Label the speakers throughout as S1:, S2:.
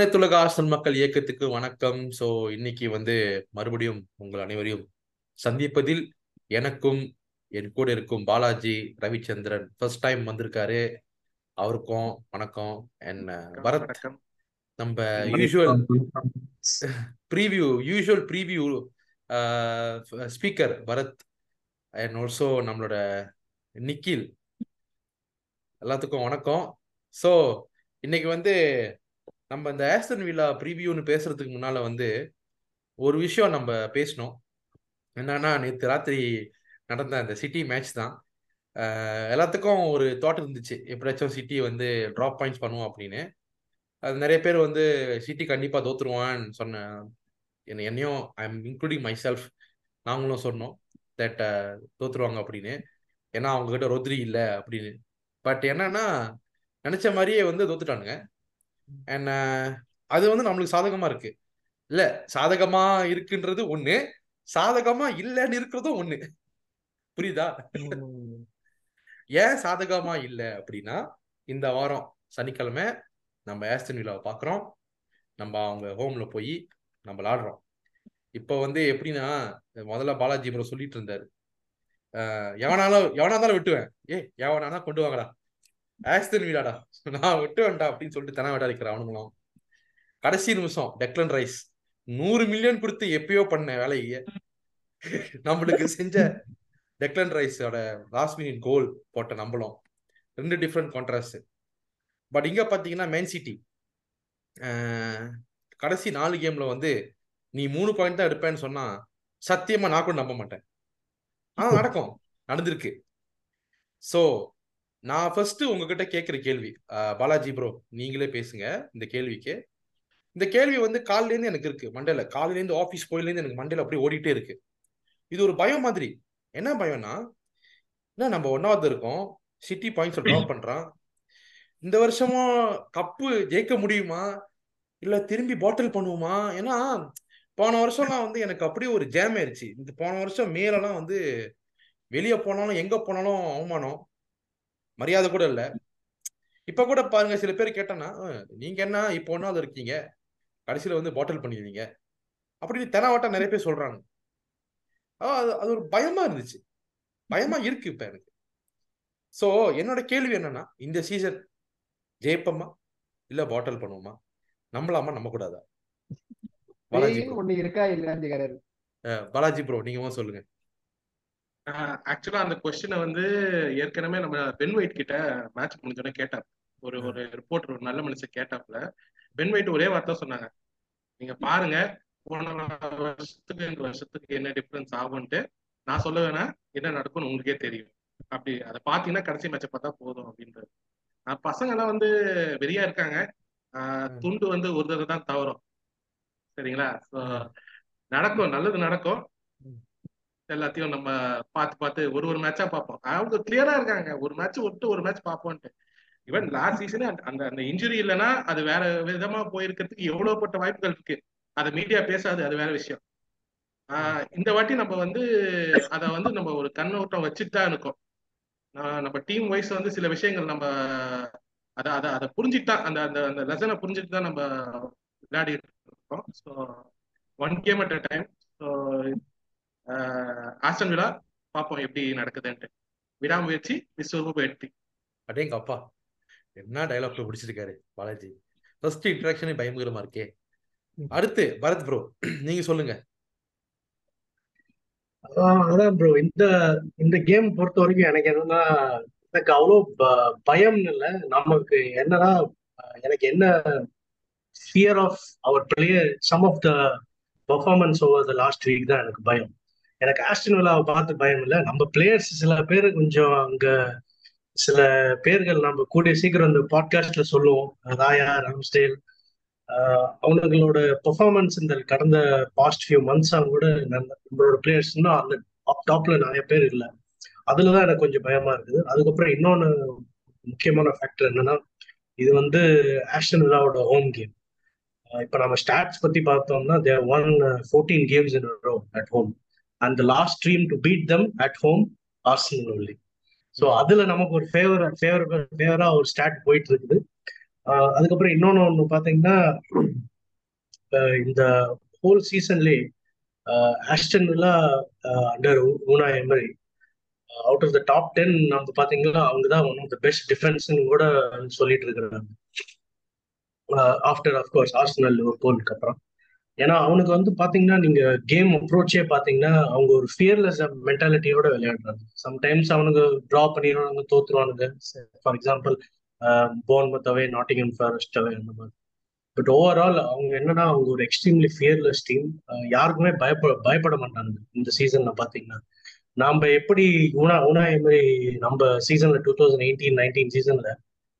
S1: அனைத்துலக ஆர்சனல் மக்கள் இயக்கத்துக்கு வணக்கம். ஸோ இன்னைக்கு வந்து மறுபடியும் உங்கள் அனைவரையும் சந்திப்பதில் எனக்கும் என் கூட இருக்கும் பாலாஜி ரவிச்சந்திரன். ஃபர்ஸ்ட் டைம் வந்திருக்காரு. அவருக்கும் வணக்கம். அண்ட் பரத்
S2: வணக்கம்.
S1: நம்ம usual preview usual preview speaker Bharat and also நம்மளோட நிக்கில். எல்லாத்துக்கும் வணக்கம். ஸோ இன்னைக்கு வந்து நம்ம இந்த ஆஸ்டன் வில்லா ப்ரீவியூன்னு பேசுறதுக்கு முன்னால வந்து ஒரு விஷயம் நம்ம பேசணும் என்னன்னா நேற்று ராத்திரி நடந்த அந்த சிட்டி மேட்ச் தான். எல்லாத்துக்கும் ஒரு தாட் இருந்துச்சு. எப்படியாச்சும் சிட்டி வந்து ட்ராப் பாயிண்ட்ஸ் பண்ணுவோம் அப்படின்னு. அது நிறைய பேர் வந்து சிட்டி கண்டிப்பாக தோத்துருவான்னு சொன்ன என்னையும் I am including myself நாங்களும் சொன்னோம் தட் தோத்துருவாங்க அப்படின்னு. ஏன்னா அவங்கக்கிட்ட ரொத்ரி இல்லை அப்படின்னு. பட் என்னன்னா நினச்ச மாதிரியே வந்து தோத்துட்டானுங்க. அண்ட் uh, அது வந்து நம்மளுக்கு சாதகமா இருக்கு. இல்ல சாதகமா இருக்குன்றது ஒண்ணு சாதகமா இல்லைன்னு இருக்கிறதும் ஒண்ணு. புரியுதா? ஏன் சாதகமா இல்லை அப்படின்னா இந்த வாரம் சனிக்கிழமை நம்ம ஆஸ்டன் விழாவை பார்க்குறோம் நம்ம அவங்க ஹோம்ல போய் நம்ம விளாடுறோம். இப்போ வந்து எப்படின்னா முதல்ல பாலாஜி ப்ரோ சொல்லிட்டு இருந்தாரு. எவனாலும் எவனா இருந்தாலும் விட்டுவேன். ஏ எவனானா கொண்டு வாங்கடா. ஆஸ்தன் வீடாடா நான் விட்டுவேன்டா அப்படின்னு சொல்லிட்டு தன விடாதிக்கிற அவனுங்களும். கடைசி நிமிஷம் டெக்லன் ரைஸ் நூறு மில்லியன் கொடுத்து எப்பயோ பண்ண வேலையை நம்மளுக்கு செஞ்ச டெக்லன் ரைஸோட லாஸ்ட் மினிட் கோல் போட்ட நம்மளும் ரெண்டு டிஃப்ரெண்ட் கான்ட்ராஸ்ட் பட் இங்க பாத்தீங்கன்னா மேன் சிட்டி கடைசி நாலு கேம்ல வந்து நீ மூணு பாயிண்ட் தான் எடுப்பேன்னு சொன்னா சத்தியமா நான் கூட நம்ப மாட்டேன். ஆனா நடக்கும். நடந்திருக்கு. ஸோ நான் ஃபர்ஸ்ட் உங்ககிட்ட கேட்குற கேள்வி பாலாஜி ப்ரோ நீங்களே பேசுங்க இந்த கேள்விக்கு. இந்த கேள்வி வந்து காலிலேருந்து எனக்கு இருக்கு மண்டேல காலிலேருந்து ஆஃபீஸ் போயிலேருந்து எனக்கு மண்டேல அப்படியே ஓடிட்டே இருக்கு. இது ஒரு பயம் மாதிரி. என்ன பயம்னா என்ன நம்ம ஒன்னாவது இருக்கோம் சிட்டி பாயிண்ட்ஸ் ட்ராப் பண்றான். இந்த வருஷமும் கப்பு ஜெயிக்க முடியுமா? இல்ல திரும்பி பாட்டில் பண்ணுவோமா? ஏன்னா போன வருஷம்லாம் வந்து எனக்கு அப்படியே ஒரு ஜேம் ஆயிடுச்சு இந்த போன வருஷம் மேலெல்லாம் வந்து வெளியே போனாலும் எங்க போனாலும் அவமானம். மரியாதை கூட இல்ல. இப்ப கூட பாருங்க சில பேர் கேட்டேன்னா "அஹ், நீங்க என்ன இப்போ ஒன்னாவது இருக்கீங்க? கடைசியில வந்து பாட்டில் பண்ணிடுவீங்க. அப்படின்னு தெனாவட்டா நிறைய பேர் சொல்றாங்க. அது அது ஒரு பயமா இருந்துச்சு. பயமா இருக்கு இப்ப எனக்கு. சோ என்னோட கேள்வி என்னன்னா இந்த சீசன் ஜெயிப்போமா? இல்ல பாட்டில் பண்ணுவோமா? நம்பலாமா? நம்ப கூடாதா பாலாஜி
S3: ஒண்ணு இருக்கா கேக்குறாரு.
S1: பாலாஜி ப்ரோ நீங்க சொல்லுங்க.
S2: ஆக்சுவலா அந்த கொஸ்டினை வந்து ஏற்கனவே நம்ம பென் ஒயிட் கிட்ட மேட்ச் முடிஞ்சோடனே கேட்டார் ஒரு. ஒரு ரிப்போர்ட்டர் ஒரு நல்ல மனுஷன் கேட்டாப்ல பென் ஒயிட் ஒரே வார்த்தை சொன்னாங்க நீங்க பாருங்க போன வருஷத்துக்கு இந்த வருஷத்துக்கு என்ன டிஃபரன்ஸ் ஆகும்ட்டு நான் சொல்ல வேணா என்ன நடக்கும்னு உங்களுக்கே தெரியும் அப்படி அதை பாத்தீங்கன்னா கடைசி மேட்சை பார்த்தா போதும் அப்படின்றது பசங்க எல்லாம் வந்து வெறியா இருக்காங்க. துண்டு வந்து ஒரு தடவை தான் தவறும் சரிங்களா. நடக்கும் நல்லது நடக்கும். எல்லாத்தையும் நம்ம பார்த்து பார்த்து ஒரு ஒரு மேட்சா பார்ப்போம். அவங்க கிளியரா இருக்காங்க. ஒரு மேட்ச் விட்டு ஒரு மேட்ச் பார்ப்போம்ட்டு ஈவன் லாஸ்ட் சீசனே அந்த அந்த இன்ஜுரி இல்லைன்னா அது வேற விதமா போயிருக்கிறதுக்கு எவ்வளவு பட்ட வாய்ப்புகள் இருக்கு. அதை மீடியா பேசாது அது வேற விஷயம். ஆஹ் இந்த வாட்டி நம்ம வந்து அதை வந்து நம்ம ஒரு கண்ணோட்டம் வச்சுட்டு தான் இருக்கோம். ஆஹ் நம்ம டீம் வைஸ் வந்து சில விஷயங்கள் நம்ம அதை அதை அதை புரிஞ்சுட்டு தான் அந்த அந்த அந்த லெசனை புரிஞ்சுட்டு தான் நம்ம விளையாடிட்டு இருக்கோம். So one game at a time so Aston Villa பார்ப்போம் எப்படி நடக்குதுன்ட்டு. விடாமுயற்சி விஸ்வரூப வெற்றி.
S1: அடேங்க அப்பா என்ன டைலாக் பிடிச்சிருக்காரு பாலாஜி. ஃபர்ஸ்ட் இன்ட்ராக்ஷனே பயங்கரமா இருக்கே. அடுத்து பரத் ப்ரோ நீங்க சொல்லுங்க.
S4: அதான் ப்ரோ இந்த இந்த கேம் பொறுத்த வரைக்கும் எனக்கு என்னன்னா எனக்கு அவ்வளோ ப- பயம்னு இல்லை. நமக்கு என்னன்னா எனக்கு என்ன fear of our player some of the performance over the last week தான் எனக்கு பயம். எனக்கு ஆஸ்டன் வில்லாவை பார்த்து பயம் இல்லை. நம்ம பிளேயர்ஸ் சில பேர் கொஞ்சம் அங்க சில பேர்கள் நம்ம கூடிய சீக்கிரம் இந்த பாட்காஸ்ட்ல சொல்லுவோம். ராயா ராம்ஸ்டேல் அவங்களோட பெர்ஃபார்மன்ஸ் இந்த கடந்த பாஸ்ட் ஃபியூ மந்த்ஸாக கூட நம்மளோட பிளேயர்ஸ் இன்னும் அந்த டாப்ல நிறைய பேர் இல்லை. அதுலதான் எனக்கு கொஞ்சம் பயமா இருக்குது. அதுக்கப்புறம் இன்னொன்னு முக்கியமான ஃபேக்டர் என்னன்னா இது வந்து ஆஸ்டன் வில்லாவோட ஹோம் கேம் இப்ப நம்ம ஸ்டாட்ஸ் பத்தி பார்த்தோம்னா they won fourteen games in row at home and the last team to beat them at home Arsenal only so அதுல நமக்கு ஒரு ஃபேவர் ஃபேவர் ஃபேவரா ஒரு ஸ்டாட் போயிட்டு இருக்குது அதுக்கப்புறம் இன்னொன்னு ஒண்ணு பாத்தீங்கன்னா ஆஹ் இந்த whole சீசன்லேயே Aston Villa under Unai Emery out of the top ten நம்ம பாத்தீங்கன்னா அவங்க தான் ஒன் ஆஃப் த பெஸ்ட் டிஃபென்ஸ்னு கூட சொல்லிட்டு இருக்கிறாங்க ஆஃப்டர் அஃப்கோர்ஸ் ஆர்சனல் லிவர்பூலுக்கு அப்புறம். ஏன்னா அவனுக்கு வந்து பாத்தீங்கன்னா நீங்க கேம் அப்ரோச்சே பாத்தீங்கன்னா அவங்க ஒரு ஃபியர்லெஸ் மென்டாலிட்டியோட விளையாடுறாங்க. சம்டைம்ஸ் அவனுக்கு டிரா பண்ணிடுவானுங்க தோத்துருவானுங்க. For example Bournemouth away Nottingham Forest away அந்த மாதிரி. பட் ஓவரால் அவங்க என்னன்னா அவங்க ஒரு எக்ஸ்ட்ரீம்லி ஃபியர்லெஸ் டீம் யாருக்குமே பயப்பட பயப்பட மாட்டாங்க இந்த சீசன்ல பாத்தீங்கன்னா. நாம எப்படி உனா உனா மாதிரி நம்ம சீசன்ல டூ தௌசண்ட் எயிட்டீன் நைன்டீன் சீசன்ல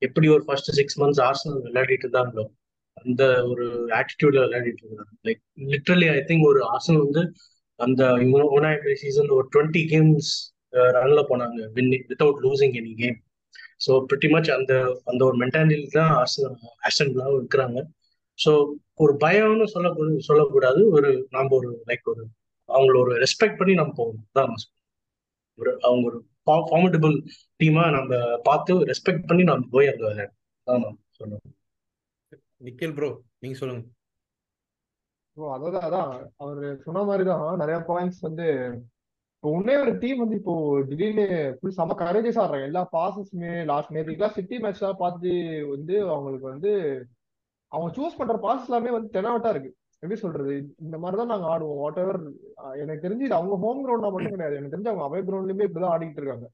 S4: எப்படி ஒரு ஃபர்ஸ்ட் சிக்ஸ் மந்த்ஸ் ஆர்சனல் விளையாடிட்டு இருந்தாங்களோ அந்த ஒரு ஆட்டிடியூட்ல விளையாடிட்டு இருக்காங்க. லைக் லிட்ரலி ஐ திங்க் ஒரு ஆர்சனல் வந்து அந்த உனா சீசன் ஒரு டுவெண்ட்டி கேம்ஸ் ரன்ல போனாங்க. Win without losing any game so pretty much அந்த அந்த ஒரு மென்டாலிட்டி தான் ஆஸ்டன்லாம் இருக்கிறாங்க. ஸோ ஒரு பயம்னு சொல்ல சொல்லக்கூடாது. ஒரு நாம ஒரு லைக் ஒரு அவங்கள ஒரு ரெஸ்பெக்ட் பண்ணி நம்ம போகணும். தான் ஒரு அவங்க ஒரு ஃபார்மடபிள் டீமா நம்ம பார்த்து ரெஸ்பெக்ட் பண்ணி நம்ம போய் அங்க விளையாடணும். தான் நான் சொல்லுவேன்
S1: நிக்கில் ப்ரோ நீங்க சொல்லுங்க.
S3: ப்ரோ அதாவது அதான் அவர் சொன்ன மாதிரி தான் நிறைய பாயிண்ட்ஸ் வந்து இப்போ உன்னே ஒரு டீம் வந்து இப்போ திடீர்னு ஃபுல் செம கரேஜஸ் ஆடுறாங்க. எல்லா பாசஸுமே லாஸ்ட் நேரத்துக்குலாம் சிட்டி மேட்ச்லாம் பார்த்து வந்து அவங்களுக்கு வந்து அவங்க சூஸ் பண்ற பாஸ் எல்லாமே வந்து தெனாவட்டா இருக்கு. எப்படி சொல்றது? இந்த மாதிரி தான் நாங்க ஆடுவோம். வாட் எவர் எனக்கு தெரிஞ்சு இது அவங்க ஹோம் கிரவுண்ட்னா மட்டும் கிடையாது. எனக்கு தெரிஞ்சு அவங்க அவே கிரவுண்ட்லயுமே இப்படிதான் ஆடிட்டு இருக்காங்க.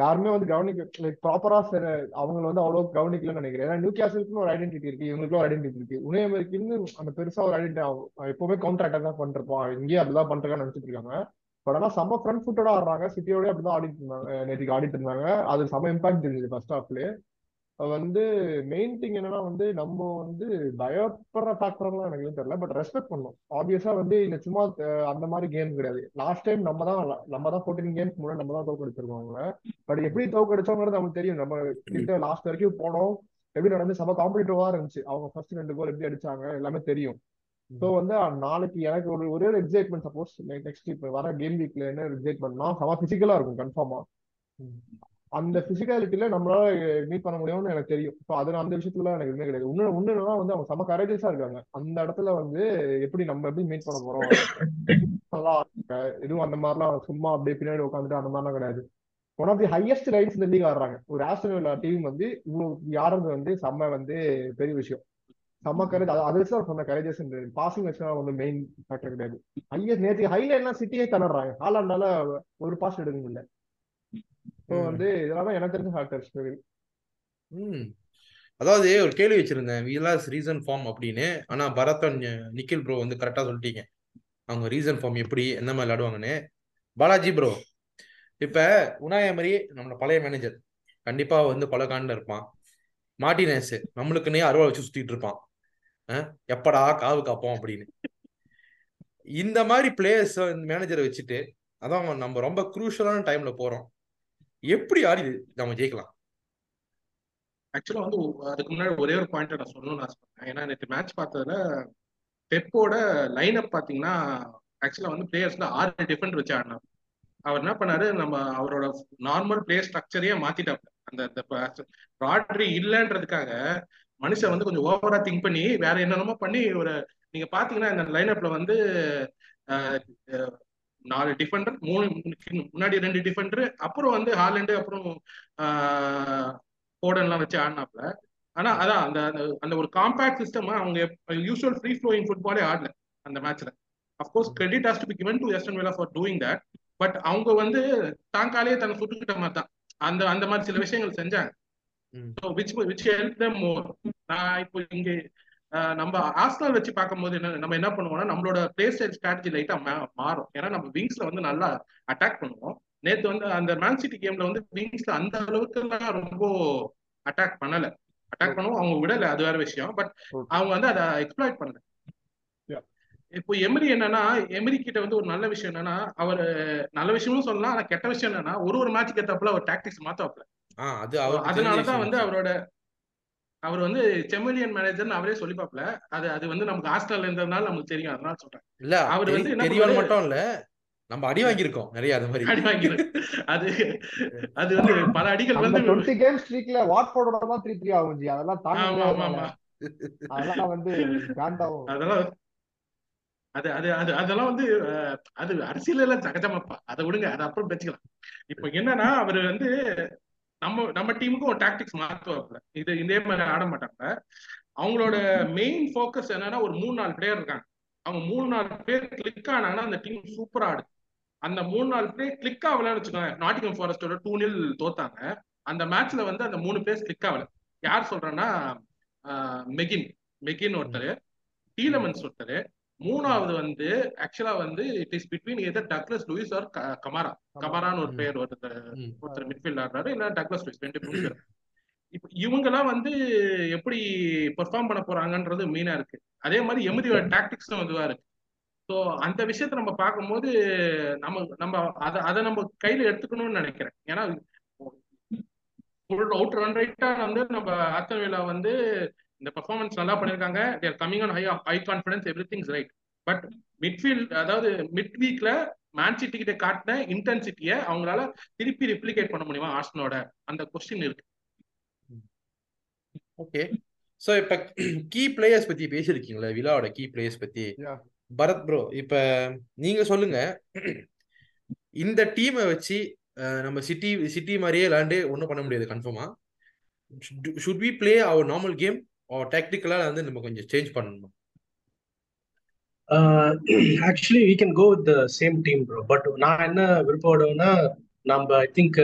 S3: யாருமே வந்து கவனிக்க லைக் ப்ராப்பரா சில அவங்களை வந்து அவ்வளவு கவனிக்கலன்னு நினைக்கிறேன். ஏன்னா நியூ கேசலுக்குன்னு ஒரு ஐடென்டிட்டி இருக்கு இவங்களுக்கு ஒரு ஐடென்டிட்டி இருக்கு. உணயமரிக்குன்னு அந்த பெருசா ஒரு ஐடென்டிட்டி எப்பவுமே கவுண்டர் அட்டாக் தான் பண்ணிருப்போம் இங்கேயே அப்படிதான் பண்றாங்கன்னு நினைச்சிட்டு இருக்காங்க. பட் ஆனா செம்ம ஃப்ரண்ட் ஃபுட்டோட ஆடுறாங்க. சிட்டியோட அப்படிதான் ஆடிட்டு இருந்தாங்க. நேற்றுக்கு ஆடிட்டு இருந்தாங்க. அது செம்ம இம்பாக்ட் தெரிஞ்சது ஃபர்ஸ்ட் ஹாஃப்லேயே வந்து மெயின் திங் என்னன்னா வந்து நம்ம வந்து பயப்படுற ஃபேக்டர்லாம் எனக்கு தெரியல. பட் ரெஸ்பெக்ட் பண்ணும் ஆப்வியஸா வந்து இந்த சும்மா அந்த மாதிரி கேம் கிடையாது. லாஸ்ட் டைம் நம்ம தான் நம்ம தான் ஃபோர்டீன் கேம்ஸ் முன்னாடி நம்ம தான் தோக்கடிச்சிருக்கோம் அவங்க பட் எப்படி தோக்கடிச்சோங்கிறது நமக்கு தெரியும். நம்ம கிட்ட லாஸ்ட் வரைக்கும் போனோம். எப்படி நடந்து செம்ம காம்படிட்டிவா இருந்துச்சு. அவங்க ஃபர்ஸ்ட் ரெண்டு கோல் எப்படி அடிச்சாங்க? எல்லாமே தெரியும். ஸோ வந்து நாளைக்கு எனக்கு ஒரு ஒரே ஒரு எக்ஸைட்மெண்ட் சப்போஸ் நெக்ஸ்ட் இப்போ வர கேம் வீக்ல என்ன எக்ஸைட்மெண்ட்னா செம பிசிக்கலா இருக்கும் கன்ஃபார்மா அந்த பிசிக்காலிட்டியில நம்மளால மீட் பண்ண முடியும்னு எனக்கு தெரியும். ஸோ அது அந்த விஷயத்துல எனக்கு எதுவுமே கிடையாது. இன்னும் ஒண்ணுன்னா வந்து அவங்க செம கரேஜஸா இருக்காங்க. அந்த இடத்துல வந்து எப்படி நம்ம எப்படி மீட் பண்ண போறோம்? நல்லா எதுவும் அந்த மாதிரிலாம் சும்மா அப்படியே பின்னாடி உட்காந்துட்டு அந்த மாதிரிலாம் கிடையாது. One of the highest rights இந்த லீக் ஆடுறாங்க. ஒரு ஆஸ்திரேலியா டீம் வந்து இவ்வளவு யாருங்க வந்து செம்ம வந்து பெரிய விஷயம். செம்ம கரேஜ் அது வச்சு தான் சொன்ன கரேஜஸ் பாசிங் வச்சுனா வந்து மெயின் ஃபேக்டர் கிடையாது. ஹையஸ்ட் நேற்று ஹைலைட்லாம் சிட்டியே தளர்றாங்க ஹாலாண்டால ஒரு பாஸ் எடுக்க முடியல. ஸோ வந்து இதெல்லாம் எனக்கு தெரிஞ்ச ஃபேக்டர்ஸ்
S1: ம். அதாவது ஒரு கேள்வி வச்சிருந்தேன். விலாஸ் ரீசன் ஃபார்ம் அப்படின்னு. ஆனா பரத் அண்ட் நிக்கில் ப்ரோ வந்து கரெக்டா சொல்லிட்டீங்க. அவங்க ரீசன் ஃபார்ம் எப்படி என்ன மாதிரி விளையாடுவாங்கன்னு. பாலாஜி ப்ரோ இப்ப உனாய மாதிரி நம்மளோட பழைய மேனேஜர் கண்டிப்பா வந்து பல காண்டில் இருப்பான். மார்டினேஸ் நம்மளுக்குன்னே அருவா வச்சு சுத்திட்டு இருப்பான். எப்படா காவு காப்போம் அப்படின்னு. இந்த மாதிரி பிளேயர்ஸ் மேனேஜரை வச்சுட்டு அதான் நம்ம ரொம்ப குரூஷலான டைம்ல போறோம். எப்படி ஆடி நம்ம ஜெயிக்கலாம்?
S2: ஆக்சுவலா வந்து அதுக்கு முன்னாடி ஒரே ஒரு பாயிண்ட் நான் சொல்லணும்னு ஆசைப்பட்டேன் ஏன்னா நேற்று மேட்ச் பார்த்ததுல பெப்போட லைன் அப் பாத்தீங்கன்னா ஆக்சுவலா வந்து பிளேயர்ஸ்ல ஆறு டிஃபரெண்ட் வச்சு ஆடினார் அவர் என்ன பண்ணாரு? நம்ம அவரோட நார்மல் பிளே ஸ்ட்ரக்சரையே மாத்திட்டாப்ல அந்த ராட்ரி இல்லைன்றதுக்காக மனுஷன் வந்து கொஞ்சம் ஓவரா திங்க் பண்ணி வேற என்னென்னமோ பண்ணி ஒரு நீங்க பாத்தீங்கன்னா இந்த லைன் அப்ல வந்து நாலு டிஃபெண்டர் மூணு முன்னாடி ரெண்டு டிஃபெண்டர் அப்புறம் வந்து ஹாலண்டு அப்புறம் போர்டன்லாம் வச்சு ஆடினாப்ல ஆனா அதான் அந்த அந்த ஒரு காம்பேக்ட் சிஸ்டம் அவங்க யூஸ்வல் ஃப்ரீ ஃப்ளோயிங் ஃபுட்பாலே ஆடல அந்த மேட்ச்ல of course credit has to be given to Aston Villa for doing that but அவங்க வந்து தாங்காலே தன்னை சுட்டுக்கிட்ட மாதிரி தான் அந்த அந்த மாதிரி சில விஷயங்கள் செஞ்சாங்க. Which which help them more நான் இப்போ இங்க நம்ம ஆஸ்டல் வச்சு பார்க்கும்போது என்ன நம்ம என்ன பண்ணுவோம்னா நம்மளோட பிளே ஸ்டைல் ஸ்ட்ராட்டஜி லைட்டா மாறும். ஏன்னா நம்ம விங்ஸ்ல வந்து நல்லா அட்டாக் பண்ணுவோம். நேத்து வந்து அந்த மேன் சிட்டி கேம்ல வந்து விங்ஸ்ல அந்த அளவுக்கு ரொம்ப அட்டாக் பண்ணல. அட்டாக் பண்ணுவோம். அவங்க விடல. அது வேற விஷயம். பட் அவங்க வந்து அதை எக்ஸ்ப்ளாய்ட் பண்ணல. இப்போ எமிரி என்னன்னா எமிரி கிட்ட வந்து ஒரு நல்ல விஷயம் என்னன்னா அவர் நல்ல விஷயமும் சொல்லலாம். ஆனா கெட்ட விஷயம் என்னன்னா ஒரு ஒரு மேட்சுக்கு ஏத்தப்பல அவர் டாக்டிக்ஸ் மாத்தாப்ல
S1: அது
S2: அதனாலதான் வந்து அவரோட அவர் வந்து செமிலியன் மேனேஜர்னு அவரே சொல்லிப்பாப்ல அது அது வந்து நமக்கு ஹாஸ்டல்ல இருந்ததுனால நமக்கு தெரியும். அதனால சொல்றேன்.
S1: இல்ல
S2: அவர் வந்து என்ன
S1: தெரியவன் மட்டும் இல்ல நம்ம அடி வாங்கியிருக்கோம் நிறைய அது மாதிரி.
S2: அடி வாங்கிடும் அது அது வந்து பல அடிகள் வந்து
S3: டுவெண்ட்டி கேம் ஸ்ட்ரீக்ல வாட்ஃபோர்டோட தான் த்ரீ த்ரீ ஆகும் ஜி. அதெல்லாம் தாங்க
S2: ஆமா
S3: அதெல்லாம் வந்து காண்டாவும்
S2: அதெல்லாம் அது அது அது அதெல்லாம் வந்து அது அரசியல் எல்லாம் சகஜமாப்பா. அதை விடுங்க அதை அப்புறம் பேசிக்கலாம். இப்போ என்னன்னா அவர் வந்து நம்ம நம்ம டீமுக்கும் ஒரு டாக்டிக்ஸ் மாத்துவாப்ல இது இதே மாதிரி ஆட மாட்டாங்க. அவங்களோட மெயின் ஃபோக்கஸ் என்னன்னா ஒரு மூணு நாலு பிளேயர் இருக்காங்க. அவங்க மூணு நாலு பேர் கிளிக் ஆனாங்கன்னா அந்த டீம் சூப்பரா ஆடு. அந்த மூணு நாலு பேர் கிளிக் ஆகலன்னு வச்சுக்கோங்க நாட்டிகம் ஃபாரஸ்டோட டூ நில் தோத்தாங்க. அந்த மேட்ச்ல வந்து அந்த மூணு பேர் கிளிக் ஆகல. யார் சொல்றேன்னா மெகின் மெகின் ஒருத்தர். டீலமன்ஸ் ஒருத்தர். மூணாவது வந்து ஆக்சுவலா வந்து it is between either Douglas Luiz or Kamara கமாரான்னு ஒரு. பேர் ஒருத்தர். ஒருத்தர் மிட்ஃபீல்ட் ஆடுறாரு இல்ல டக்லஸ் லூயிஸ் ரெண்டு பேரும் இப்போ இவங்கெல்லாம் வந்து எப்படி பெர்ஃபார்ம் பண்ண போறாங்கன்றது மெயினா இருக்கு. அதே மாதிரி எமதியோட டாக்டிக்ஸும் இதுவா இருக்கு. ஸோ அந்த விஷயத்த நம்ம பார்க்கும்போது நம்ம நம்ம அதை அதை நம்ம கையில எடுத்துக்கணும்னு நினைக்கிறேன். ஏன்னா அவுட் ரன் ரைட்டா வந்து நம்ம ஆத்தன்வேலா வந்து இந்த பெர்ஃபார்மன்ஸ் நல்லா பண்ணியிருக்காங்க they're coming on high high confidence every things right but midfield அதாவது மிட் வீக்ல மேன் சிட்டி கிட்ட காட்டின இன்டென்சிட்டியை அவங்களால திருப்பி ரிப்ளிகேட் பண்ண முடியுமா? ஆர்சனோட அந்த கொஸ்டின் இருக்கு.
S1: ஓகே சோ இப்ப கீ பிளேயர்ஸ் பத்தி பேசியிருக்கீங்களா? விழாவோட கீ பிளேயர்ஸ் பத்தி.
S3: Yeah.
S1: பரத் ப்ரோ இப்ப நீங்க சொல்லுங்க. இந்த டீமை வச்சு நம்ம சிட்டி சிட்டி மாதிரியே விளையாண்டு ஒன்றும் பண்ண முடியாது கன்ஃபார்மா should we play our normal game டாக்டிக்கலா வந்து நம்ம கொஞ்சம் சேஞ்ச் பண்ணணுமா.
S4: Actually we can go with the same team bro but நான் என்ன விருப்பப்படுவேன்னா நம்ம I think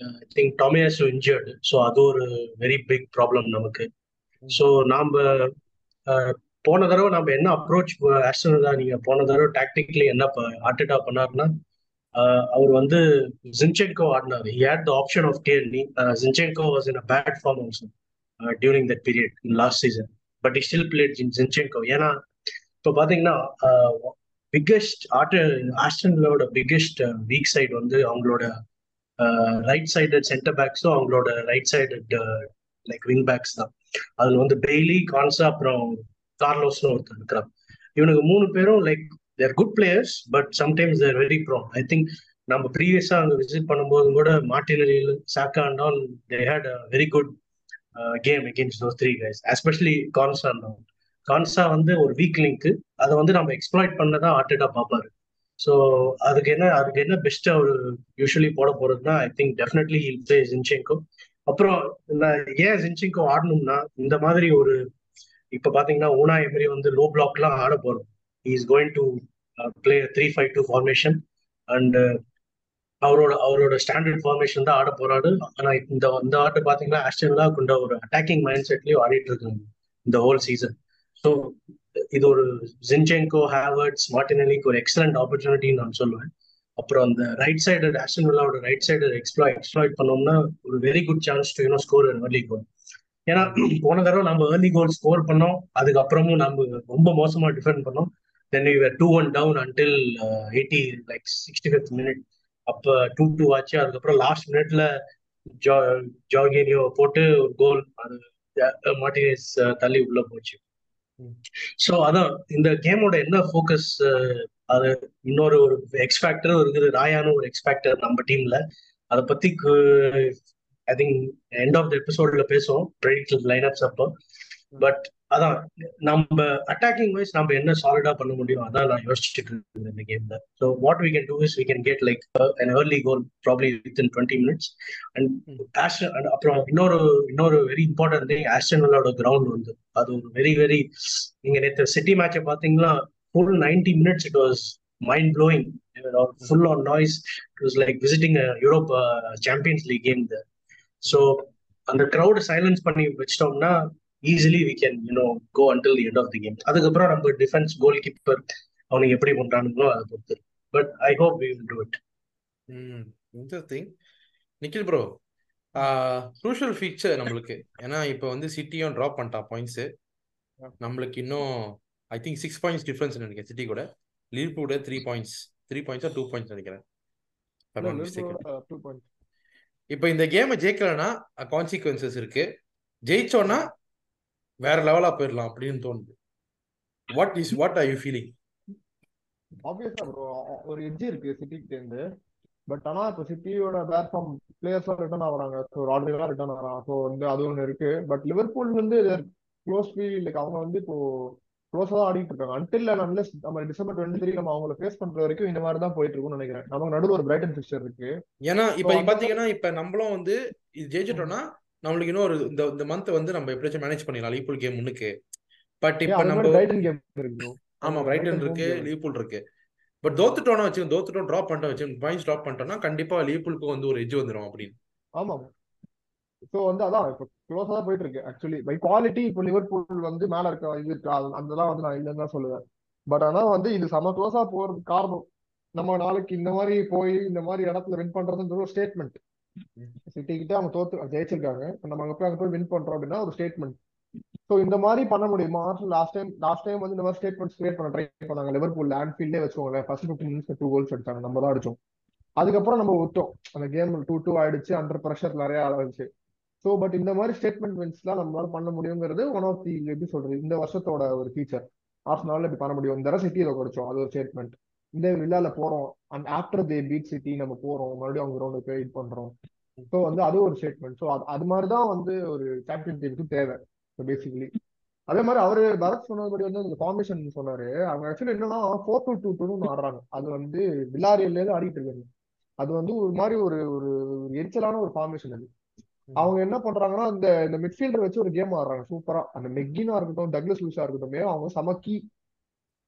S4: I think Thomas injured so அது ஒரு வெரி பிக் ப்ராப்ளம் நமக்கு. ஸோ நாம் போன தடவை நம்ம என்ன அப்ரோச் ஆஸ்டர்னா நீங்க போன தடவை டாக்டிக்கலி என்ன ஆர்டேட்டா பண்ணாருன்னா uh, அவர் வந்து ஜின்சென்கோ ஆடினார். He had the option of Tierney Zinchenko was in a bad form also during that period in last season but he still played Zinchenko ஏன்னா இப்போ பார்த்தீங்கன்னா பிக்கஸ்ட் ஆட்ட ஆஸ்டன்லோட பிக்கெஸ்ட் வீக் சைடு வந்து அவங்களோட ரைட் சைடு சென்டர் பேக்ஸும் அவங்களோட right side like wing backs தான். அதில் வந்து பெய்லி கான்சா அப்புறம் கார்லோஸ்னு ஒருத்தர் இருக்கிறான் இவனுக்கு மூணு பேரும் like they're good players but sometimes they're very bro I think நம்ம ப்ரீவியஸாக அங்கே விசிட் பண்ணும்போது கூட மார்டினலியில் Saka and all they had a very good game against those three guys especially Konsa and Konsa வந்து ஒரு வீக் லிங்க் அதை வந்து நம்ம எக்ஸ்ப்ளாய்ட் பண்ணதான் ஆர்டேட்டா பார்ப்பாரு ஸோ அதுக்கு என்ன அதுக்கு என்ன பெஸ்ட்டாக அவர் யூஸ்வலி போட போறதுன்னா I think definitely will play Zinchenko அப்புறம் நான் ஏன் ஜின்செங்கோ ஆடணும்னா இந்த மாதிரி ஒரு இப்போ பார்த்தீங்கன்னா ஊனா எமரி வந்து லோ பிளாக்லாம் ஆட போறோம். Is going to play three five two formation and அவரோட அவரோட ஸ்டாண்டர்ட் ஃபார்மேஷன் தான் ஆட போறாரு. ஆனா இந்த இந்த ஆட்டு பாத்தீங்கன்னா ஆஸ்டன்லா கொண்ட ஒரு அட்டாக்கிங் மைண்ட் செட்லயும் ஆடிட்டு இருக்காங்க இந்த ஹோல் சீசன் ஸோ இது ஒரு ஜின்செங்கோ ஹேவர்ட்ஸ் மார்டினலிக்கு ஒரு எக்ஸலண்ட் ஆப்பர்ச்சுனிட்டின்னு நான் சொல்லுவேன். அப்புறம் அந்த ரைட் சைடு ஆஸ்டன் வில்லாவோட ரைட் சைடு எக்ஸ்ப்ளாய் எக்ஸ்ப்ளாய்ட் பண்ணோம்னா ஒரு very good chance to you know score early goal ஏன்னா போன தடவை நம்ம ஏர்லி கோல் ஸ்கோர் பண்ணோம். அதுக்கப்புறமும் நம்ம ரொம்ப மோசமா டிஃபெண்ட் பண்ணோம். Then we two one down until eighty like sixty fifth minute அப்ப டூ டூ ஆச்சு அதுக்கப்புறம் லாஸ்ட் மினிட்ல ஜா ஜாகேனியோ போட்டு ஒரு கோல் அது மார்டினேஸ் தள்ளி உள்ள போச்சு. ஸோ அதான் இந்த கேமோட என்ன ஃபோக்கஸ் அது இன்னொரு ஒரு எக்ஸ் ஃபேக்டரும் இருக்குது. ராயானும் ஒரு எக்ஸ் ஃபேக்டர் நம்ம டீம்ல அதை பத்தி I think end of the எபிசோட்ல பேசுவோம். ப்ரெடிக்ட் லைனப்ஸ் அப்போ. பட் அதான் நம்ம அட்டாக்கிங் வைஸ் நம்ம என்ன சாலிடா பண்ண முடியும் அதான் நான் யோசிச்சுட்டு இருக்கேன் இந்த கேம்ல so what we can do is we can get like an early goal probably with in twenty minutes and Aston அப்புறம் இன்னொரு இன்னொரு வெரி இம்பார்ட்டன்ட் திங் ஆஸ்டன் வில்லாவோட கிரவுண்ட் வந்து அது ஒரு வெரி வெரி நீங்க நேற்று சிட்டி மேட்சை பார்த்தீங்கன்னா full ninety minutes it was mind blowing full on noise it was like visiting Europe Champions League game so அந்த க்ரௌட் சைலன்ஸ் பண்ணி வச்சிட்டோம்னா easily we can you know go until the end of the game அதுக்கப்புறம் நம்ம defence goal keeper அவனுக்கு எப்படி பண்றானுங்களோ அதை பொறுத்து. But I hope we will do it
S1: interesting Nikhil bro crucial fixture நம்மளுக்கு. ஏன்னா இப்போ வந்து சிட்டியும் ட்ராப் பண்ணிட்டான் பாயிண்ட்ஸ் நம்மளுக்கு இன்னும் I think six points difference நினைக்கிறேன் சிட்டி கூட. லீவ்பூட த்ரீ பாயிண்ட்ஸ் த்ரீ பாயிண்ட்ஸா டூ பாயிண்ட்ஸ் நினைக்கிறேன். இப்போ இந்த கேமை ஜெயிக்கலன்னா கான்சிக்வன்சஸ் இருக்கு. ஜெயிச்சோன்னா வேற லெவலா போயிடலாம் அப்படின்னு தோணுது. What is what are you feeling
S3: ஆப்வியஸா ப்ரோ ஒரு எட்ஜ் இருக்கு சிட்டிக்கு இருந்து. பட் ஆனா இப்போ சிட்டியோட பிளாட்ஃபார்ம் பிளேயர்ஸ் ரிட்டர்ன் ஆகுறாங்க. ஸோ ராட்ரிகா ரிட்டர்ன் ஆகிறான். ஸோ வந்து அது ஒன்று இருக்கு. பட் லிவர்பூல் வந்து க்ளோஸ் லைக் அவங்க வந்து இப்போ க்ளோஸா தான் ஆடிட்டு இருக்காங்க. அன்டில் அன்லெஸ் நம்ம டிசம்பர் டுவெண்ட்டி த்ரீ நம்ம அவங்கள ஃபேஸ் பண்ற வரைக்கும் இந்த மாதிரி தான் போயிட்டு இருக்கும்னு நினைக்கிறேன். நமக்கு நடுவில் ஒரு பிரைட்டன் பிக்சர் இருக்கு.
S1: ஏன்னா இப்ப பாத்தீங்கன்னா இப்ப நம்மளும் வந்து இது ஜெயிச்சிட்டோம்னா நம்மளுக்கு இன்னும் ஒரு இந்த இந்த மந்த் வந்து நம்ம எப்படியாச்சும் மேனேஜ் பண்ணிடலாம் லீவ்பூல் கேம் முன்னுக்கு. பட் இப்ப நம்ம
S3: பிரைட்டன் கேம் இருக்கு
S1: ஆமா
S3: பிரைட்டன்
S1: இருக்கு
S3: கேம்
S1: லீவ்பூல் இருக்கு. பட் தோத்துட்டோம்னா வச்சு தோத்துட்டோம் ட்ராப் பண்ணிட்டோம் வச்சு பாயிண்ட்ஸ் ட்ராப் பண்ணிட்டோம்னா கண்டிப்பா லீவ்பூலுக்கு வந்து ஒரு எஜ் வந்துடும் அப்படின்னு.
S3: ஆமா. ஸோ வந்து அதான் இப்போ க்ளோஸா தான் போயிட்டு இருக்கு ஆக்சுவலி பை குவாலிட்டி இப்போ லிவர்பூல் வந்து மேல இருக்க இது இருக்கு அது- அதெல்லாம் வந்து நான் இல்லைன்னு தான் சொல்லுவேன். பட் ஆனா வந்து இது செம க்ளோஸா போறதுக்கு காரணம் நம்ம நாளைக்கு இந்த மாதிரி போய் இந்த மாதிரி இடத்துல வின் பண்றதுன்றது ஒரு ஸ்டேட்மெண்ட் சிட்டி கிட்ட அவங்க தோத்து ஜெயிச்சிருக்காங்க. இப்ப நம்ம அங்க போய் அங்க போய் வின் பண்றோம் அப்படின்னா ஒரு ஸ்டேட்மெண்ட் ஸோ இந்த மாதிரி பண்ண முடியுமா. லாஸ்ட் டைம் லாஸ்ட் டைம் வந்து இந்த மாதிரி ஸ்டேட்மெண்ட்ஸ் கிரியேட் பண்ண ட்ரை பண்ணாங்க. லிவர்பூல் ஆன்ஃபீல்டே வச்சுக்கோங்களேன். First fifteen minutes two goals எடுத்தாங்க நம்ம தான் அடிச்சோம். அதுக்கப்புறம் நம்ம விட்டோம். அந்த கேம் டூ டூ ஆயிடுச்சு. அண்டர் ப்ரெஷர் நிறைய ஆரம்பிச்சு. ஸோ பட் இந்த மாதிரி ஸ்டேட்மெண்ட் வின்ஸ்லாம் நம்மளால பண்ண முடியுங்கிறது ஒன் ஆஃப் தி எப்படி சொல்றது இந்த வருஷத்தோட ஒரு ஃபீச்சர் ஆர்சனால இப்படி பண்ண முடியும். இந்த தடவை சிட்டியில குறைச்சோம் அது ஒரு ஸ்டேட்மெண்ட் இந்த வில்லால போறோம். And after they beat City நம்ம போறோம். மறுபடியும் அவங்க கிரௌண்டுக்கு இது பண்றோம். ஸோ வந்து அது ஒரு ஸ்டேட்மெண்ட் ஸோ அது அது மாதிரி தான் வந்து ஒரு சாம்பியன் டீமுக்கு தேவை. பேசிக்கலி அதே மாதிரி அவரு பரத் சொன்னபடி வந்து அந்த ஃபார்மேஷன் சொன்னாரு. அவங்க ஆக்சுவலி என்னன்னா ஃபோர் டூ டூ டூன்னு ஆடுறாங்க. அது வந்து வில்லாரியல்ல இருந்து ஆடிட்டு இருக்காங்க. அது வந்து ஒரு மாதிரி ஒரு ஒரு ஒரு எரிச்சலான ஒரு ஃபார்மேஷன் அது. அவங்க என்ன பண்றாங்கன்னா இந்த இந்த மிட்ஃபீல்டர் வச்சு ஒரு கேம் ஆடுறாங்க. சூப்பரா. அந்த மெக்கினா இருக்கட்டும் டக்லஸ் லூஸா இருக்கட்டும் அவங்க சமக்கி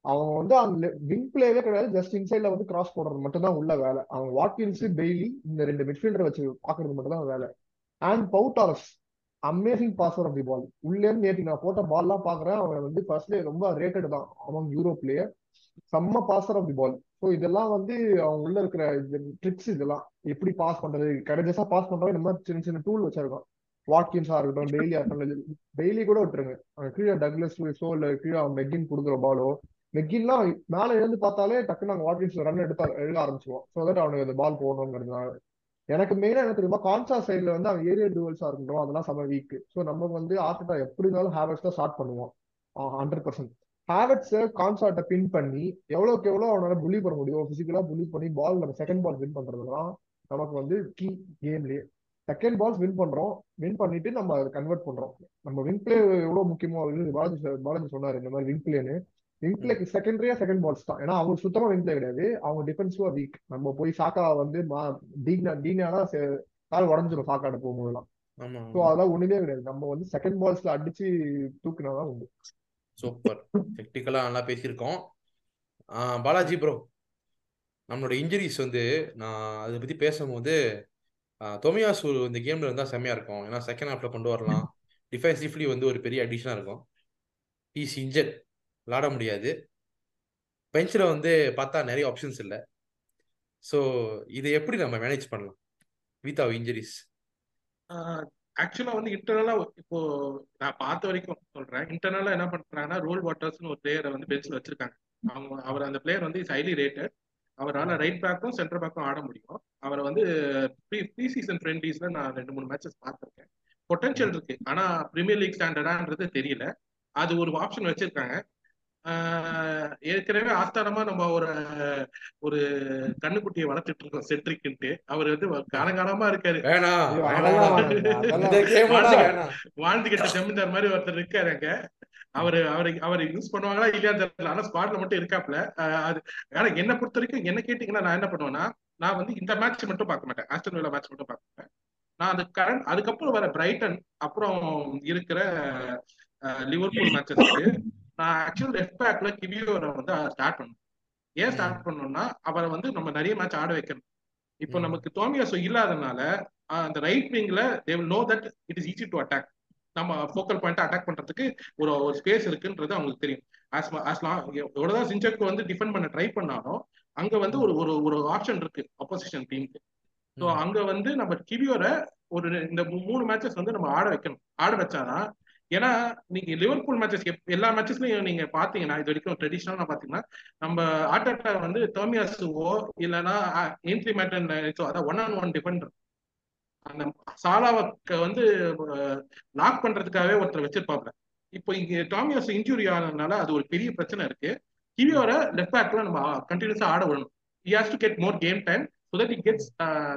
S3: அவங்க வந்து அந்த விங் பிளேவே கிடையாது ஜஸ்ட் இன்சைட்ல வந்து கிராஸ் போடுறது மட்டும் தான் உள்ள வேலை. அவங்க வாட்கின்ஸ் டெய்லி இந்த ரெண்டு மிட்ஃபீல்டரை வச்சு பாக்குறது மட்டும் தான் வேலை. And பவுட்டாரஸ் amazing passer of the ball உள்ளே இருந்து நேற்று நான் போட்ட பால்லாம் பாக்குறேன் அவன் வந்து ஃபர்ஸ்ட்லே ரொம்ப ரேட்டட் தான் அவங்க யூரோ பிளேயர் செம்ம passer of the ball so இதெல்லாம் வந்து அவங்க உள்ள இருக்கிற ட்ரிக்ஸ் இதெல்லாம். எப்படி பாஸ் பண்றது? கரெக்டா பாஸ் பண்றது இந்த மாதிரி சின்ன சின்ன டூல் வச்சிருக்கோம். வாட்கின்ஸா இருக்கட்டும் டெய்லியா இருக்கட்டும் டெய்லி கூட விட்டுருங்க. அவன் கீழே டக்லஸ் லூயிஸோ இல்ல கீழே அவன் மெக்கின் கொடுக்குற பாலோ மெக்கின்லாம் மேல இருந்து பார்த்தாலே டக்குன்னு நாங்கள் வாட்கின்ஸ் ரன் எடுத்தா எழுத ஆரம்பிச்சிருவோம் ஸோ தட் அவனுக்கு அந்த பால் போகணுங்கிறதுனால எனக்கு மெயினா என்ன தெரியுமா? கான்சா சைட்ல வந்து அவன் ஏரியா டூவல்ஸா இருக்கட்டும் அதெல்லாம் செம வீக் ஸோ நம்ம வந்து ஆர்டா எப்படி இருந்தாலும் ஹேவர்ஸ் தான் ஸ்டார்ட் பண்ணுவோம் ஹண்ட்ரட் பர்சன்ட் ஹேவர்ட்ஸை கான்சார்ட்டை பின் பண்ணி எவ்வளோக்கு எவ்வளோ அவனால புலி பண்ண முடியும் ஃபிசிக்கலாக புலி பண்ணி பால் நம்ம செகண்ட் பால் வின் பண்ணுறதுலாம் நமக்கு வந்து கீ கேம்லேயே செகண்ட் பால்ஸ் வின் பண்ணுறோம் வின் பண்ணிட்டு நம்ம அதை கன்வெர்ட் பண்ணுறோம் நம்ம வின் பிளே எவ்வளோ முக்கியமோ அப்படின்னு பாலாஜி பாலாஜி சொன்னார் இந்த மாதிரி வின் பிளேன்னு வின் பிளேக்கு செகண்டரியா செகண்ட் பால்ஸ் தான். ஏன்னா அவங்க சுத்தமா பிளே கிடையாது. அவங்க டிஃபென்சிவா வீக் நம்ம போய் சாக்கா வந்து டீனா டீனானா கால் உடஞ்சிரும் சாக்காட போகும்போதெல்லாம். ஸோ அதெல்லாம் ஒண்ணுமே கிடையாது. நம்ம வந்து செகண்ட் பால்ஸ்ல அடிச்சு தூக்கினாதான் உண்டு.
S1: சூப்பர் டெக்னிக்கலா நல்லா பேசியிருக்கோம். பாலாஜி ப்ரோ நம்மளோட இன்ஜுரிஸ் வந்து நான் அதை பத்தி பேசும்போது தொமியாசு இந்த கேம்ல இருந்தா செம்மையா இருக்கும். ஏன்னா செகண்ட் ஹாஃப்ல கொண்டு வரலாம். டிஃபென்சிவ்லி வந்து ஒரு பெரிய அடிஷனா இருக்கும். இஸ் இன்ஜர் விளாட முடியாது. பெஞ்சில் வந்து பார்த்தா நிறைய ஆப்ஷன்ஸ் இல்லை. ஸோ இதை எப்படி நம்ம மேனேஜ் பண்ணலாம்? வித் அவர் இன்ஜுரிஸ்
S2: ஆக்சுவலா வந்து இன்டர்னலா இப்போ நான் பார்த்த வரைக்கும் சொல்றேன். இன்டர்னலா என்ன பண்றாங்கன்னா ரோல் வாட்டர்ஸ்னு ஒரு பிளேயரை வந்து பெஞ்ச்ல வச்சிருக்காங்க. அவங்க அவர் அந்த பிளேயர் வந்து இஸ் ஹைலி ரேட்டட் அவரால் ரைட் பேக்கும் சென்டர் பேக்கும் ஆட முடியும். அவரை வந்து ப்ரீ ப்ரீ சீசன் ஃப்ரெண்ட்லீஸ்ல நான் ரெண்டு மூணு மேட்சஸ் பார்த்துருக்கேன். பொட்டன்ஷியல் இருக்கு. ஆனா பிரீமியர் லீக் ஸ்டாண்டர்டான்றது தெரியல. அது ஒரு ஆப்ஷன் வச்சிருக்காங்க. ஏற்கனவே ஆஸ்தானமா நம்ம ஒரு ஒரு கண்ணுக்குட்டியை வளர்த்துட்டு இருக்கோம் செட்ரிக்ன்ட்டு அவர் வந்து காலங்காலமா இருக்காரு. வாழ்ந்துகிட்ட ஜமீன்தார் மாதிரி ஒருத்தர் இருக்காருங்க அவரு அவரு அவர் யூஸ் பண்ணுவாங்களா இல்லையா தெரியல. ஆனா ஸ்குவாட்ல மட்டும் இருக்காப்ல அது ஆனா என்ன பொறுத்த வரைக்கும் என்ன கேட்டீங்கன்னா நான் என்ன பண்ணுவேன்னா நான் வந்து இந்த மேட்ச் மட்டும் பார்க்க மாட்டேன். ஆஸ்டன் மேட்ச் மட்டும் பார்க்க மாட்டேன். நான் அது கரண்ட் அதுக்கப்புறம் வர பிரைட்டன் அப்புறம் இருக்கிற லிவர்பூல் மேட்சஸ்க்கு நான் ஆக்சுவல் லெஃப்ட் பேக்ல கிவியோரை வந்து ஸ்டார்ட் பண்ணுவேன் ஏன் ஸ்டார்ட் பண்ணோம்னா அவரை வந்து நம்ம நிறைய மேட்ச் ஆட வைக்கணும். இப்போ நமக்கு தோமியாசோ இல்லாதனால அந்த right விங்ல they will know that it is easy to attack நம்ம ஃபோக்கல் பாயிண்ட் அட்டாக் பண்றதுக்கு ஒரு ஒரு ஸ்பேஸ் இருக்குன்றது அவங்களுக்கு தெரியும். ஆஸ் ஆஸ்லாம் எவ்வளவுதான் சிஞ்சக்கு வந்து டிஃபெண்ட் பண்ண ட்ரை பண்ணாலும் அங்க வந்து ஒரு ஒரு ஒரு ஆப்ஷன் இருக்கு அப்போசிஷன் டீமுக்கு ஸோ அங்க வந்து நம்ம கிவியோரை ஒரு இந்த மூணு மேட்சஸ் வந்து நம்ம ஆட வைக்கணும். ஆட வச்சாதான் ஏன்னா நீங்க லிவர்பூல் மேட்சஸ் எல்லா மேட்சஸ்லயும் நீங்க பாத்தீங்கன்னா இது வரைக்கும் ட்ரெடிஷனலா பாத்தீங்கன்னா நம்ம ஆட்டோட்டா வந்து டோமியாசுவோ இல்லைன்னா என்ட்ரி மேட்டன் அதான் ஒன் ஆன் ஒன் டிபெண்டர் அந்த சாலாவுக்கு வந்து லாக் பண்றதுக்காகவே ஒருத்தர் வச்சிருப்பாப்ல இப்போ இங்க டாமியாஸ் இன்ஜுரி ஆனதுனால அது ஒரு பெரிய பிரச்சனை இருக்கு. கிவியோர லெஃப்ட் பேக்ல நம்ம கண்டினியூஸா ஆட விடணும். He has to get more game time so that he gets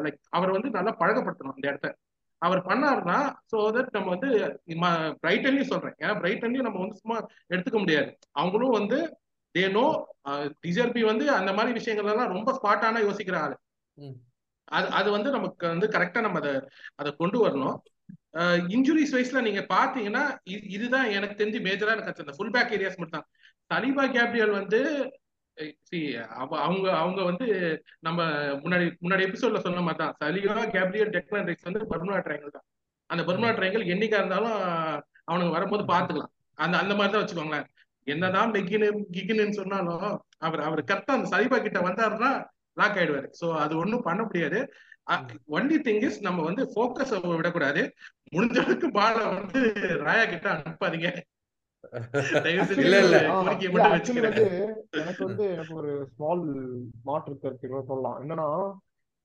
S2: like அவர் வந்து நல்லா பழகப்படுத்தணும் அந்த இடத்த. அவர் பண்ணாருன்னா ஸோ தட் நம்ம வந்து பிரைட்டன்லயும் சொல்றேன். ஏன்னா பிரைட்டன்லயும் நம்ம வந்து சும்மா எடுத்துக்க முடியாது. அவங்களும் வந்து தே நோ டிஜர்பி வந்து அந்த மாதிரி விஷயங்கள் எல்லாம் ரொம்ப ஸ்பாட்டான யோசிக்கிற ஆளு. அது அது வந்து நமக்கு வந்து கரெக்டா நம்ம அதை அதை கொண்டு வரணும். இன்ஜுரிஸ் வைஸ்ல நீங்க பாத்தீங்கன்னா இது- இதுதான் எனக்கு தெரிஞ்சு மேஜரா எனக்கு அந்த ஃபுல் பேக் ஏரியாஸ் மட்டும் தான் சலீபா கேப்ரியல் வந்து அவங்க அவங்க வந்து நம்ம முன்னாடி முன்னாடி எபிசோட்ல சொன்ன மாதிரி தான் சலீபா கேப்ரியல் டெக்லன் ரைஸ் வந்து பர்முனா ட்ரையாங்கிள் தான். அந்த பர்முனா ட்ரையாங்கிள் என்னைக்கா இருந்தாலும் அவனுக்கு வரும்போது பாத்துக்கலாம் அந்த அந்த மாதிரி தான் வச்சுக்கோங்களேன். என்னதான் மெக்கினு கிகின்னு சொன்னாலும் அவர் அவர் கரெக்டா அந்த சலீபா கிட்ட வந்தாருன்னா லாக் ஆயிடுவாரு. சோ அது ஒண்ணும் பண்ண முடியாது. ஒன்லி திங் இஸ் நம்ம வந்து ஃபோக்கஸ் விடக்கூடாது. முடிஞ்ச அளவுக்கு பால வந்து ராயா கிட்ட அனுப்பாதீங்க.
S3: எனக்கு வந்து எனக்கு ஒரு ஸ்மால் மாற்று கருத்து சொல்லலாம். என்னன்னா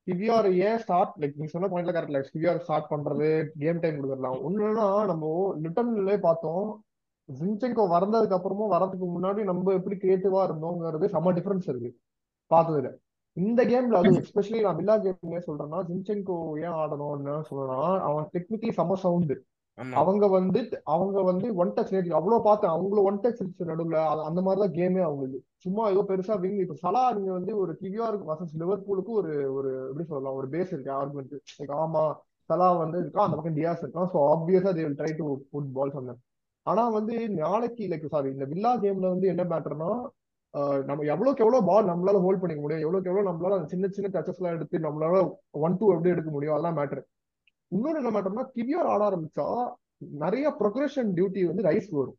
S3: கிவிஆர் ஏன் ஸ்டார்ட் லைக் நீங்க சொன்ன பாயிண்ட்ல கரெக்ட் லைக் கிவிஆர் ஸ்டார்ட் பண்றது கேம் டைம் கொடுத்துடலாம். ஒண்ணுன்னா நம்ம லிட்டன்ல பார்த்தோம் ஜின்செங்கோ வந்ததுக்கு அப்புறமும் வரதுக்கு முன்னாடி நம்ம எப்படி கிரியேட்டிவா இருந்தோங்கிறது செம்ம டிஃபரன்ஸ் இருக்கு. பார்த்ததுல. இந்த கேம்ல அது எஸ்பெஷலி நான் வில்லா கேம் சொல்றேன்னா ஜின்செங்கோ ஏன் ஆடணும்னு சொல்லணும்னா அவன் டெக்னிக்கலி செம்ம சவுண்டு அவங்க வந்து அவங்க வந்து ஒன் டச் நேற்று அவ்வளவு பார்த்தேன். அவங்களும் ஒன் டச் இருந்துச்சு நடுவுல. அது- அந்த மாதிரிதான் கேமே அவங்களுக்கு. சும்மா ஏதோ பெருசா விங் இப்ப சலா நீங்க வந்து ஒரு கிவியாருக்கு வசஸ் லிவர்பூலுக்கு ஒரு ஒரு எப்படி சொல்லலாம் ஒரு பேஸ் இருக்கு ஆர்குமெண்ட் லைக் ஆமா சலா வந்து இருக்கா அந்த பக்கம் டியாஸ் இருக்கான். ஸோ ஆப்வியஸா they will try to put ball சொன்னேன் ஆனா வந்து நாளைக்கு லைக் சாரி இந்த வில்லா கேம்ல வந்து என்ன மேட்டர்னா நம்ம எவ்வளவுக்கு எவ்வளவு பால் நம்மளால ஹோல்ட் பண்ணிக்க முடியும். எவ்வளவுக்கு எவ்வளவு நம்மளால அந்த சின்ன சின்ன டச்சஸ் எல்லாம் எடுத்து நம்மளால ஒன் டூ எப்படி எடுக்க முடியும் அதெல்லாம் மேட்டர் இன்னொரு என்ன மேட்டர்னா கிவியார் ஆட ஆரம்பிச்சா நிறைய ப்ரொக்ரஷன் டியூட்டி வந்து ரைஸ் வரும்.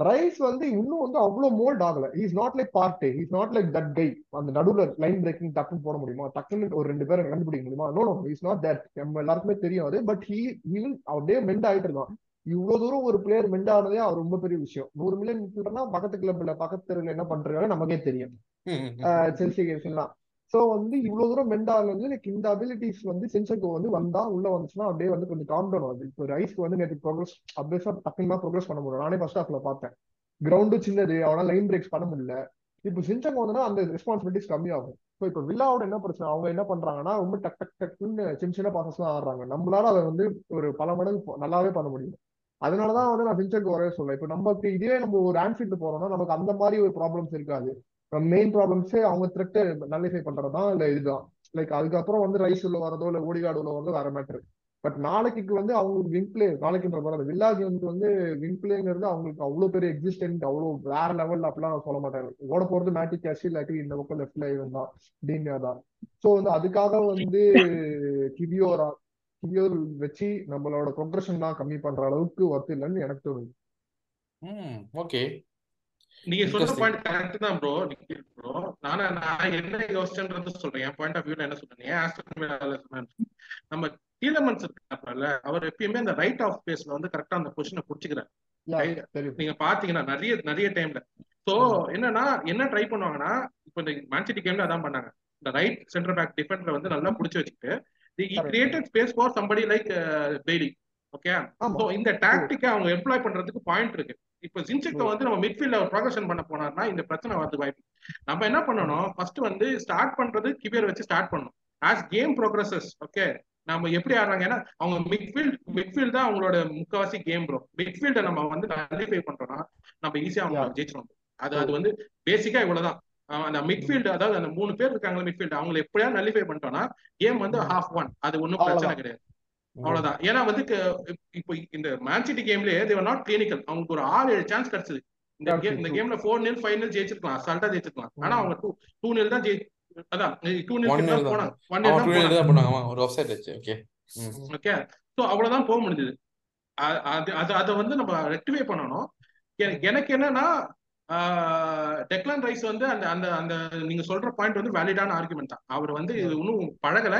S3: ரைஸ் வந்து இன்னும் வந்து அவ்வளவு மோல்ட் ஆகல. Is not like part is not like that guy அந்த நடுவுல லைன் பிரேக்கிங் டக்குன்னு போட முடியுமா? டக்குன்னு ஒரு ரெண்டு பேரை கண்டுபிடிக்க முடியுமா? No no is not that நம்ம எல்லாருக்குமே தெரியும் அது. பட் ஹீ வில் அப்படியே மெண்ட் ஆயிட்டு இருக்கான் இவ்வளவு தூரம் ஒரு பிளேயர் மெண்ட் ஆனதே அவர் ரொம்ப பெரிய விஷயம். நூறு மில்லியன் பக்கத்து கிளப்ல பக்கத்து தெருவுல என்ன பண்றாங்க நமக்கே தெரியும்.
S1: ம், ம்,
S3: ஆஹ் ஸோ சோ வந்து இவ்வளவு தூரம் மெண்ட் இருந்து லைக் இந்த அபிலிட்டிஸ் வந்து சென்சர்க்கு வந்து வந்தா உள்ள வந்துச்சுன்னா அப்படியே வந்து கொஞ்சம் காம் டவுன் ஆகுது. இப்போ ரைஸ்க்கு வந்து நேற்று ப்ரோக்ரஸ் அப்படியே டக்குமா ப்ரோக்ரஸ் பண்ண முடியும் நானே ஃபர்ஸ்ட் ஹாஃப்ல பார்த்தேன். கிரவுண்டு சின்னது அவனால லைன் பிரேக்ஸ் பண்ண முடியல. இப்போ சென்சங் வந்தனா அந்த ரெஸ்பான்சிபிலிட்டிஸ் கம்மியாகும். ஸோ இப்போ வில்லாவோட என்ன பிரச்சனை? அவங்க என்ன பண்றாங்கன்னா ரொம்ப டக் டக் டக்குன்னு சின்ன சின்ன பாசஸ் தான் ஆடுறாங்க. நம்மளால அதை வந்து ஒரு பல மடங்கு நல்லாவே பண்ண முடியும் அதனாலதான் வந்து நான் சின்சனுக்கு வரவே சொல்றேன் இப்போ நமக்கு இதே நம்ம ஒரு ஆன்ஃபீல்டு போறோம்னா நமக்கு அந்த மாதிரி ஒரு ப்ராப்ளம்ஸ் இருக்காது. மெயின் ப்ராப்ளம்ஸே அவங்க த்ரெட்டை நல்லிஃபை பண்றதுதான் இல்ல இதுதான்? லைக் அதுக்கப்புறம் வந்து ரைஸ் உள்ள வரதோ இல்ல ஓடிகார்டு உள்ள வரதோ வேற மேட்ரு பட் நாளைக்கு வந்து அவங்களுக்கு விங் பிளே நாளைக்குன்ற மாதிரி வில்லா வந்து விங் பிளேங்கிறது அவங்களுக்கு அவ்வளவு பெரிய எக்ஸிஸ்டன்ட் அவ்வளவு வேற லெவல்ல அப்படிலாம் நான் சொல்ல மாட்டேன். ஓட போறது மேட்டி கேஷ் இல்லாட்டி இந்த பக்கம் லெஃப்ட்ல இவன் தான் டீனியா தான். ஸோ வந்து அதுக்காக வந்து கிவியோரா கிவியோர் வச்சு நம்மளோட ப்ரொக்ரஷன் தான் கம்மி பண்ற அளவுக்கு ஒர்த் இல்லைன்னு எனக்கு தோணுது.
S1: ஓகே
S2: நீங்க சொல்ற. பாயிண்ட் கரெக்ட் தான் ப்ரோ ப்ரோ நானா நான் என்ன யோசிச்சேன்றது சொல்றேன். என் பாயிண்ட் ஆஃப் வியூல என்ன சொல்றேன்? ஆஸ்டன் நம்ம டீலமன்ஸ் இருக்காப்ல அவர் எப்பயுமே அந்த ரைட் ஆஃப் ஸ்பேஸ்ல வந்து கரெக்டா அந்த பொசிஷனை புடிச்சுக்கிறார். நீங்க பாத்தீங்கன்னா நிறைய நிறைய டைம்ல சோ என்னன்னா என்ன ட்ரை பண்ணுவாங்கன்னா இப்போ இந்த மேன்சிட்டி கேம்ல அதான் பண்ணாங்க. இந்த ரைட் சென்டர் பேக் டிஃபெண்டரை வந்து நல்லா புடிச்சு வச்சுட்டு
S3: Correct.
S2: Created space for somebody like Bailey okay so இந்த டாக்டிக்கை அவங்க எம்ப்ளாய் பண்றதுக்கு பாயிண்ட் இருக்கு. இப்போ ஜின்செக்க வந்து நம்ம மிட்ஃபீல்ட்ல ப்ரொகஷன் பண்ண போனார்னா இந்த பிரச்சனை வரது வாய்ப்பு நம்ம என்ன பண்ணணும்? ஃபர்ஸ்ட் வந்து ஸ்டார்ட் பண்றது கிபியர் வச்சு ஸ்டார்ட் பண்ணணும். ஆஸ் கேம் ப்ரோக்ரஸஸ் ஓகே நம்ம எப்படி ஆடுறாங்க? ஏன்னா அவங்க மிட்ஃபீல்ட் மிட்ஃபீல்ட் தான் அவங்களோட முக்கவாசி கேம் ப்ரோ மிட்ஃபீல்ட நம்ம வந்து நல்லிஃபை பண்றோம்னா நம்ம ஈஸியா அவங்க. ஜெயிச்சிடும் அது அது வந்து பேசிக்கா இவ்வளவுதான். அந்த மிட்ஃபீல்டு அதாவது அந்த மூணு பேர் இருக்காங்க மிட்ஃபீல்டு அவங்களை எப்படியா நல்லிஃபை பண்ணிட்டோம்னா கேம் வந்து ஹாஃப் ஒன் அது ஒன்றும் பிரச்சனை. கிடையாது. அவ்வளவுதான். ஏன்னா வந்து இப்போ இந்த மேன் சிட்டி கேம்லயே தேவர் நாட் கிளினிக்கல் அவங்களுக்கு ஒரு ஆறு ஏழு சான்ஸ் கிடைச்சது. இந்த கேம் இந்த. கேம்ல ஃபோர் நில் ஃபைவ் நில் ஜெயிச்சிருக்கலாம். அசால்ட்டா ஜெயிச்சிருக்கலாம். ஆனா அவங்க டூ டூ நில் தான் ஜெயி அதான் டூ நில் தான். போனாங்க. ஒன் தான் போனாங்க.
S1: ஒரு ஆஃப்சைட் ஓகே
S2: சோ அவ்வளவுதான் போக முடிஞ்சது. அது அது அதை வந்து நம்ம ரெக்டிஃபை பண்ணணும். எனக்கு என்னன்னா டெக்லான் ரைஸ் வந்து அந்த அந்த அந்த நீங்க சொல்ற பாயிண்ட் வந்து வேலிடான ஆர்குமெண்ட் தான். அவர் வந்து இன்னும் பழகல.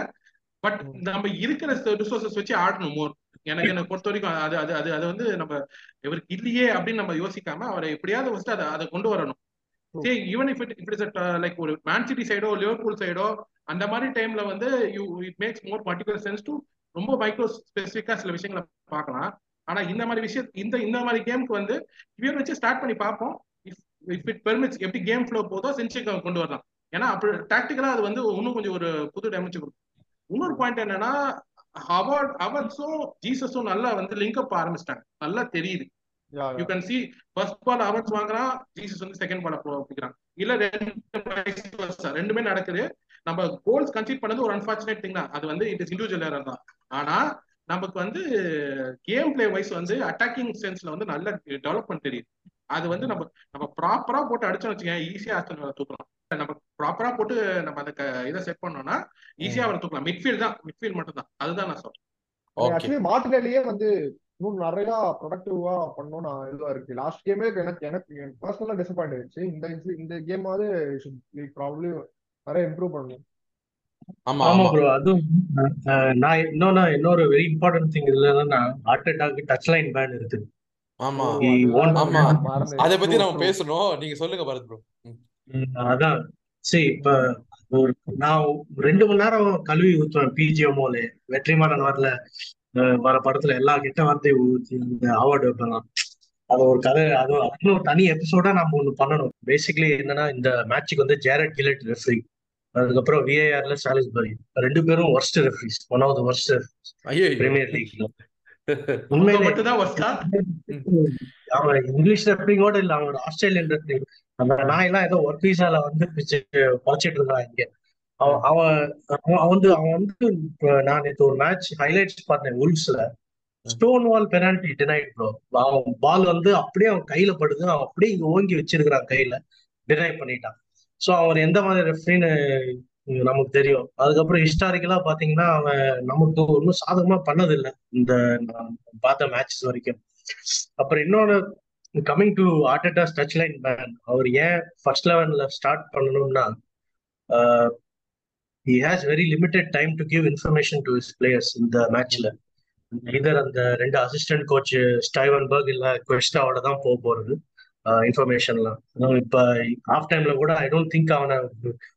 S2: பட் நம்ம இருக்கிற ரிசோர்சஸ் வச்சு ஆடணும் மோர் எனக்கு என்ன பொறுத்த வரைக்கும் அது அது அது அது வந்து நம்ம இவருக்கு இல்லையே அப்படின்னு நம்ம யோசிக்காம அவரை எப்படியாவது ஃபர்ஸ்ட் அதை அதை கொண்டு வரணும். சரி even if it it is like ஒரு மேன் சிட்டி சைடோ லிவர்பூல் சைடோ அந்த மாதிரி டைம்ல வந்து you it makes more particular sense to ரொம்ப மைக்ரோ ஸ்பெசிஃபிக்கா சில விஷயங்களை பார்க்கலாம். ஆனா இந்த மாதிரி விஷயம் இந்த இந்த மாதிரி கேமுக்கு வந்து இவர் வச்சு ஸ்டார்ட் பண்ணி பார்ப்போம். இஃப் இட் பெர்மிட்ஸ் எப்படி கேம் ஃப்ளோ போதோ சின்சியக்கா கொண்டு வரலாம். ஏன்னா அப்படி டாக்டிக்கலா அது வந்து இன்னும் கொஞ்சம் ஒரு புது டைமென்ஷன் கொடுக்கும். இன்னொரு பாயிண்ட் என்னன்னா ஹவார்ட் அவர்ஸும் ஜீசஸும் நல்லா வந்து லிங்க் அப் ஆரம்பிச்சிட்டாங்க. நல்லா தெரியுது.
S3: Yeah
S2: can see first ball ours வாங்குறான் ஜீசஸ் வந்து செகண்ட் பால் பிடிக்கிறான். இல்ல ரெண்டு. ரெண்டுமே நடக்குது. நம்ம கோல்ஸ் கன்சீட் பண்ணது ஒரு அன்பார்ச்சுனேட் திங் தான். அது வந்து இட் இஸ் இண்டிவிஜுவல் ஏரர் தான். ஆனா நமக்கு வந்து கேம் பிளே வைஸ் வந்து அட்டாக்கிங் சென்ஸ்ல வந்து நல்ல டெவலப்மெண்ட் தெரியுது. அது வந்து நம்ம நம்ம ப்ராப்பரா போட்டு அடிச்சோம்னு வச்சுக்கோங்க ஈஸியா ஆஸ்டன் தூக்கலாம் நம்ம ப்ராப்பரா போட்டு நம்ம அந்த இதை செட் பண்ணோம்னா ஈஸியா அவரை தூக்கலாம். மிட்ஃபீல்ட் தான் மிட்ஃபீல்ட் மட்டும் தான் அதுதான் நான் சொல்றேன்.
S3: மார்டினேலியே வந்து இன்னும் நிறைய ப்ரொடக்டிவா பண்ணணும் நான் இதுவா இருக்கு. லாஸ்ட் கேமே எனக்கு எனக்கு பர்சனலா டிசப்பாயிண்ட் ஆயிடுச்சு. இந்த இந்த கேமாவது ப்ராப்ளி நிறைய இம்ப்ரூவ் பண்ணணும்.
S1: ஆமா
S4: ப்ரோ அதுவும் நான் இன்னொன்னு இன்னொரு வெரி இம்பார்ட்டன்ட் திங் இதுல என்னன்னா heart attack touch line ban
S1: ஆமா. ஆமா.
S3: மறந்தேன்
S1: அத பத்தி நம்ம பேசணும். நீங்க சொல்லுங்க பரத் ப்ரோ
S4: ம், அதான். சரி இப்ப ஒரு நான் ரெண்டு மணி நேரம் கழுவி ஊத்துவேன் பிஜிஎம்ஓல வெற்றிமாறன் வரல வர படத்துல எல்லா கெட்ட வார்த்தையும் ஊத்தி இந்த அவார்டு வைப்பலாம் அது ஒரு கதை அது ஒரு தனி எபிசோடா நம்ம ஒண்ணு பண்ணணும். பேசிக்கலி என்னன்னா இந்த மேட்சுக்கு வந்து ஜேரட் கிலட் ரெஃப்ரி அதுக்கப்புறம் விஏஆர்ல சாலிஸ்பரி ரெண்டு பேரும் worst referees one of the worst
S1: ஐயோ
S4: பிரீமியர் லீக்ல அவன் இங்கிலீஷ் ரெஃப்ரிங்கோட இல்ல. அவனோட ஆஸ்திரேலியன் ரெஃப்ரி அந்த நாயெல்லாம் ஏதோ ஒர்க் வீசால வந்து பழச்சிட்டு இருக்கான் இங்க. அவன் அவன் வந்து அவன் வந்து நான் நேற்று ஒரு மேட்ச் ஹைலைட்ஸ் பார்த்தேன் உல்ஸ்ல stone wall penalty denied bro அவன் பால் வந்து அப்படியே அவன் கையில படுது. அவன் அப்படியே இங்க ஓங்கி வச்சிருக்கிறான் கையில. டினை பண்ணிட்டான். சோ அவர் எந்த மாதிரி ரெஃப்ரின்னு நமக்கு தெரியும். அதுக்கப்புறம் ஹிஸ்டாரிக்கலா பாத்தீங்கன்னா அவன் நமக்கு ஒன்றும் சாதகமா பண்ணதில்லை. இந்த நான் பார்த்த மேட்சஸ் வரைக்கும். அப்புறம் இன்னொன்னு coming to Arteta's touch line ban அவர் ஏன் ஃபர்ஸ்ட் லெவன்ல ஸ்டார்ட் பண்ணணும்னா he has very limited time to give information to players இந்த மேட்ச்ல இதர் அந்த ரெண்டு அசிஸ்டன்ட் கோச் ஸ்டைவன் பர்க் இல்ல கொஸ்டாவோட தான் போக போறது. இன்ஃபர்மேஷன்லாம் இப்ப ஹாஃப் டைம்ல கூட ஐ டோன்ட் திங்க் அவனை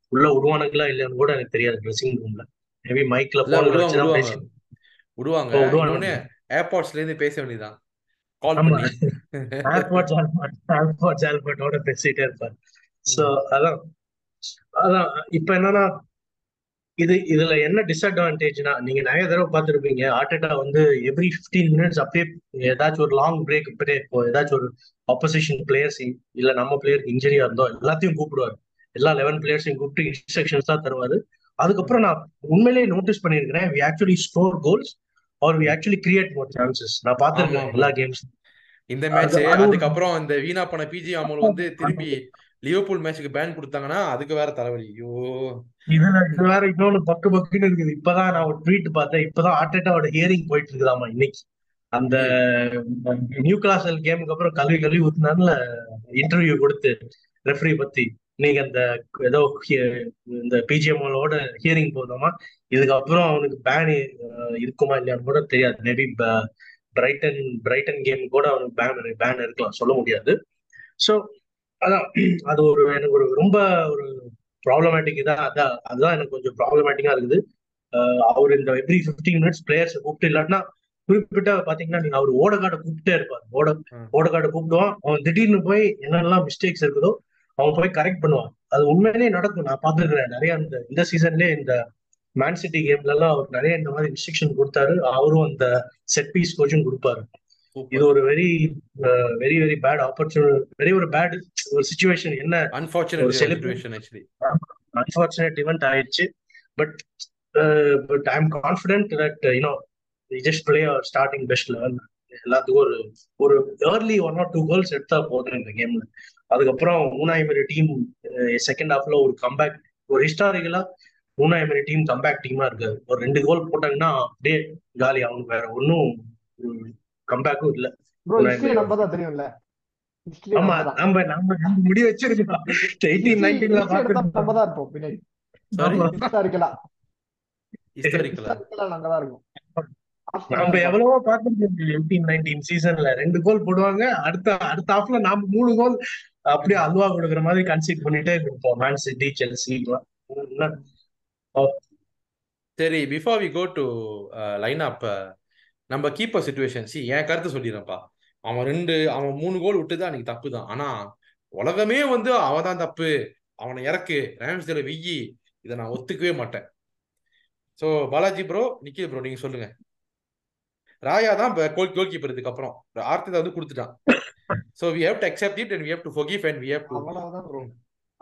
S4: உள்ள விடுவானுங்களா இல்லைன்னு கூட எனக்கு தெரியாது ட்ரெஸ்ஸிங் ரூம்ல மேபி மைக்ல பேசி
S1: விடுவாங்க.
S4: ஓ, விடுவாங்க.
S1: இன்னொன்னு ஏர்பாட்ஸ்ல இருந்து பேச வேண்டியதுதான். கால். பண்ணி.
S4: ஆல்பர்ட் ஆல்பர்ட் ஆல்பர்ட்டோட பேசிட்டே இருப்பார். சோ அதான். அதான். இப்ப என்னன்னா இது இதுல என்ன டிஸ்அட்வான்டேஜ்னா நீங்க நிறைய தடவை பார்த்திருப்பீங்க ஆர்டேட்டா வந்து எவ்ரி 15 மினிட்ஸ் அப்படியே ஏதாச்சும் ஒரு லாங் பிரேக் ஏதாச்சும் ஒரு ஆப்போசிஷன் பிளேயர்ஸ் இல்ல நம்ம பிளேயருக்கு இன்ஜுரியா இருந்தோ எல்லாத்தையும் கூப்பிடுவாரு. எல்லா லெவன் பிளேயர்ஸையும் கூப்பிட்டு இன்ஸ்ட்ரக்ஷன்ஸ் தான் தருவாரு. அதுக்கப்புறம் நான் உண்மையிலேயே நோட்டீஸ் பண்ணியிருக்கிறேன் we actually score goals or we actually create more chances நான் பார்த்திருக்கேன் எல்லா கேம்ஸ்
S1: இந்த மேட்ச் அதுக்கப்புறம் இந்த வீணா பண்ண பிஜி அமல் வந்து திரும்பி லியோபூல் மேட்சுக்கு பேன் கொடுத்தாங்கன்னா அதுக்கு வேற தலைவலி. ஐயோ.
S4: இதுல இது வேற இன்னொன்னு பக்கு பக்குன்னு இருக்குது. இப்பதான் நான் ஒரு ட்வீட் பார்த்தேன். இப்பதான் ஆர்டேட்டாவோட ஹியரிங் போயிட்டு இருக்குதாமா இன்னைக்கு. அந்த நியூ கிளாசல் கேமுக்கு அப்புறம் கல்வி கல்வி ஊத்துனால இன்டர்வியூ கொடுத்து ரெஃபரி பத்தி. நீங்க அந்த ஏதோ இந்த பிஜிஎம்ஓட ஹியரிங் போதாமா? இதுக்கப்புறம் அவனுக்கு பேன் இருக்குமா இல்லையான்னு கூட தெரியாது. மேபி பிரைட்டன் பிரைட்டன் கேம் கூட அவனுக்கு பேன் பேன் இருக்கலாம். சொல்ல முடியாது. ஸோ அதான் அது ஒரு எனக்கு ஒரு ரொம்ப ஒரு ப்ராப்ளமேட்டிக் தான் அதான் அதுதான் எனக்கு கொஞ்சம் ப்ராப்ளமேட்டிக்கா இருக்குது. அவர் இந்த எவ்ரி 15 மினிட்ஸ் பிளேயர்ஸ் கூப்பிட்டு இல்லாட்டினா குறிப்பிட்ட பாத்தீங்கன்னா நீங்க அவர் ஓடகாட கூப்பிட்டே இருப்பார். ஓட
S1: ம்.
S4: ஓடகாட கூப்பிடுவான். அவன் திடீர்னு போய் என்னெல்லாம் மிஸ்டேக்ஸ் இருக்குதோ அவன் போய் கரெக்ட் பண்ணுவான். அது உண்மையிலேயே நடக்கும். நான் பார்த்துருக்கிறேன். நிறைய இந்த இந்த சீசன்லயே இந்த மேன் சிட்டி கேம்ல எல்லாம் அவர் நிறைய இந்த மாதிரி இன்ஸ்ட்ரக்ஷன் கொடுத்தாரு. அவரும் அந்த செட் பீஸ் கோச்சும் கொடுப்பாரு. இது ஒரு very very very bad opportunity very ஒரு பேட் ஒரு சுச்சுவேஷன் என்ன?
S1: Unfortunate situation actually
S4: unfortunate event ஆயிடுச்சு. But but I am confident that you know just play our starting best eleven எல்லாத்துக்கும் ஒரு ஒரு early one or two goals எடுத்தா போதும் இந்த கேம்ல அதுக்கப்புறம் மூணாயிரம் டீம் செகண்ட் ஹாஃப்ல ஒரு கம்பேக் ஒரு ஹிஸ்டாரிக்கலா மூணாயிரம் டீம் கம்பேக் டீமா இருக்காது ஒரு ரெண்டு கோல் போட்டாங்கன்னா அப்படியே காலி அவனுக்கு வேற ஒன்றும் கம்பேக்கும் இல்ல.
S3: நம்ம தான் தெரியும்ல.
S4: ஆமா
S3: நம்ம
S4: நம்ம முடி எயிட்டீன் நைன்டீன்ல
S3: நம்ம தான் இருப்போம் பின்னாடி.
S1: சாரி
S3: ஹிஸ்டாரிக்கலா
S1: ஹிஸ்டாரிக்கலா
S3: ஹிஸ்டாரிக்கலா நாங்க தான் இருக்கோம்.
S4: நம்ம எவ்வளவோ எயிட்டீன் நைன்டீன் சீசன்ல ரெண்டு கோல் போடுவாங்க. அடுத்த அடுத்த ஹாஃப்ல நாம மூணு கோல் அப்படியே அல்வா கொடுக்குற மாதிரி கன்சீட் பண்ணிட்டே இருப்போம். மேன் சிட்டி செல்சி
S1: சரி before we go to line up நம்ம கீப்பர் சுச்சுவேஷன் சி என் கருத்து சொல்லிடுறேன்ப்பா. அவன் ரெண்டு அவன் மூணு கோல் விட்டுதான் அன்னைக்கு தப்பு தான் ஆனா உலகமே வந்து அவன் தான் தப்பு. அவனை இறக்கு. ரேம்ஸ்டேல வெய்யி. இதை நான் ஒத்துக்கவே மாட்டேன். So Balaji bro Nikhil bro நீங்க சொல்லுங்க. ராயா தான் கோல் கோல் கீப்பர் இதுக்கப்புறம் ஆர்த்தி வந்து கொடுத்துட்டான். So we have to accept it and we have to forgive and we have to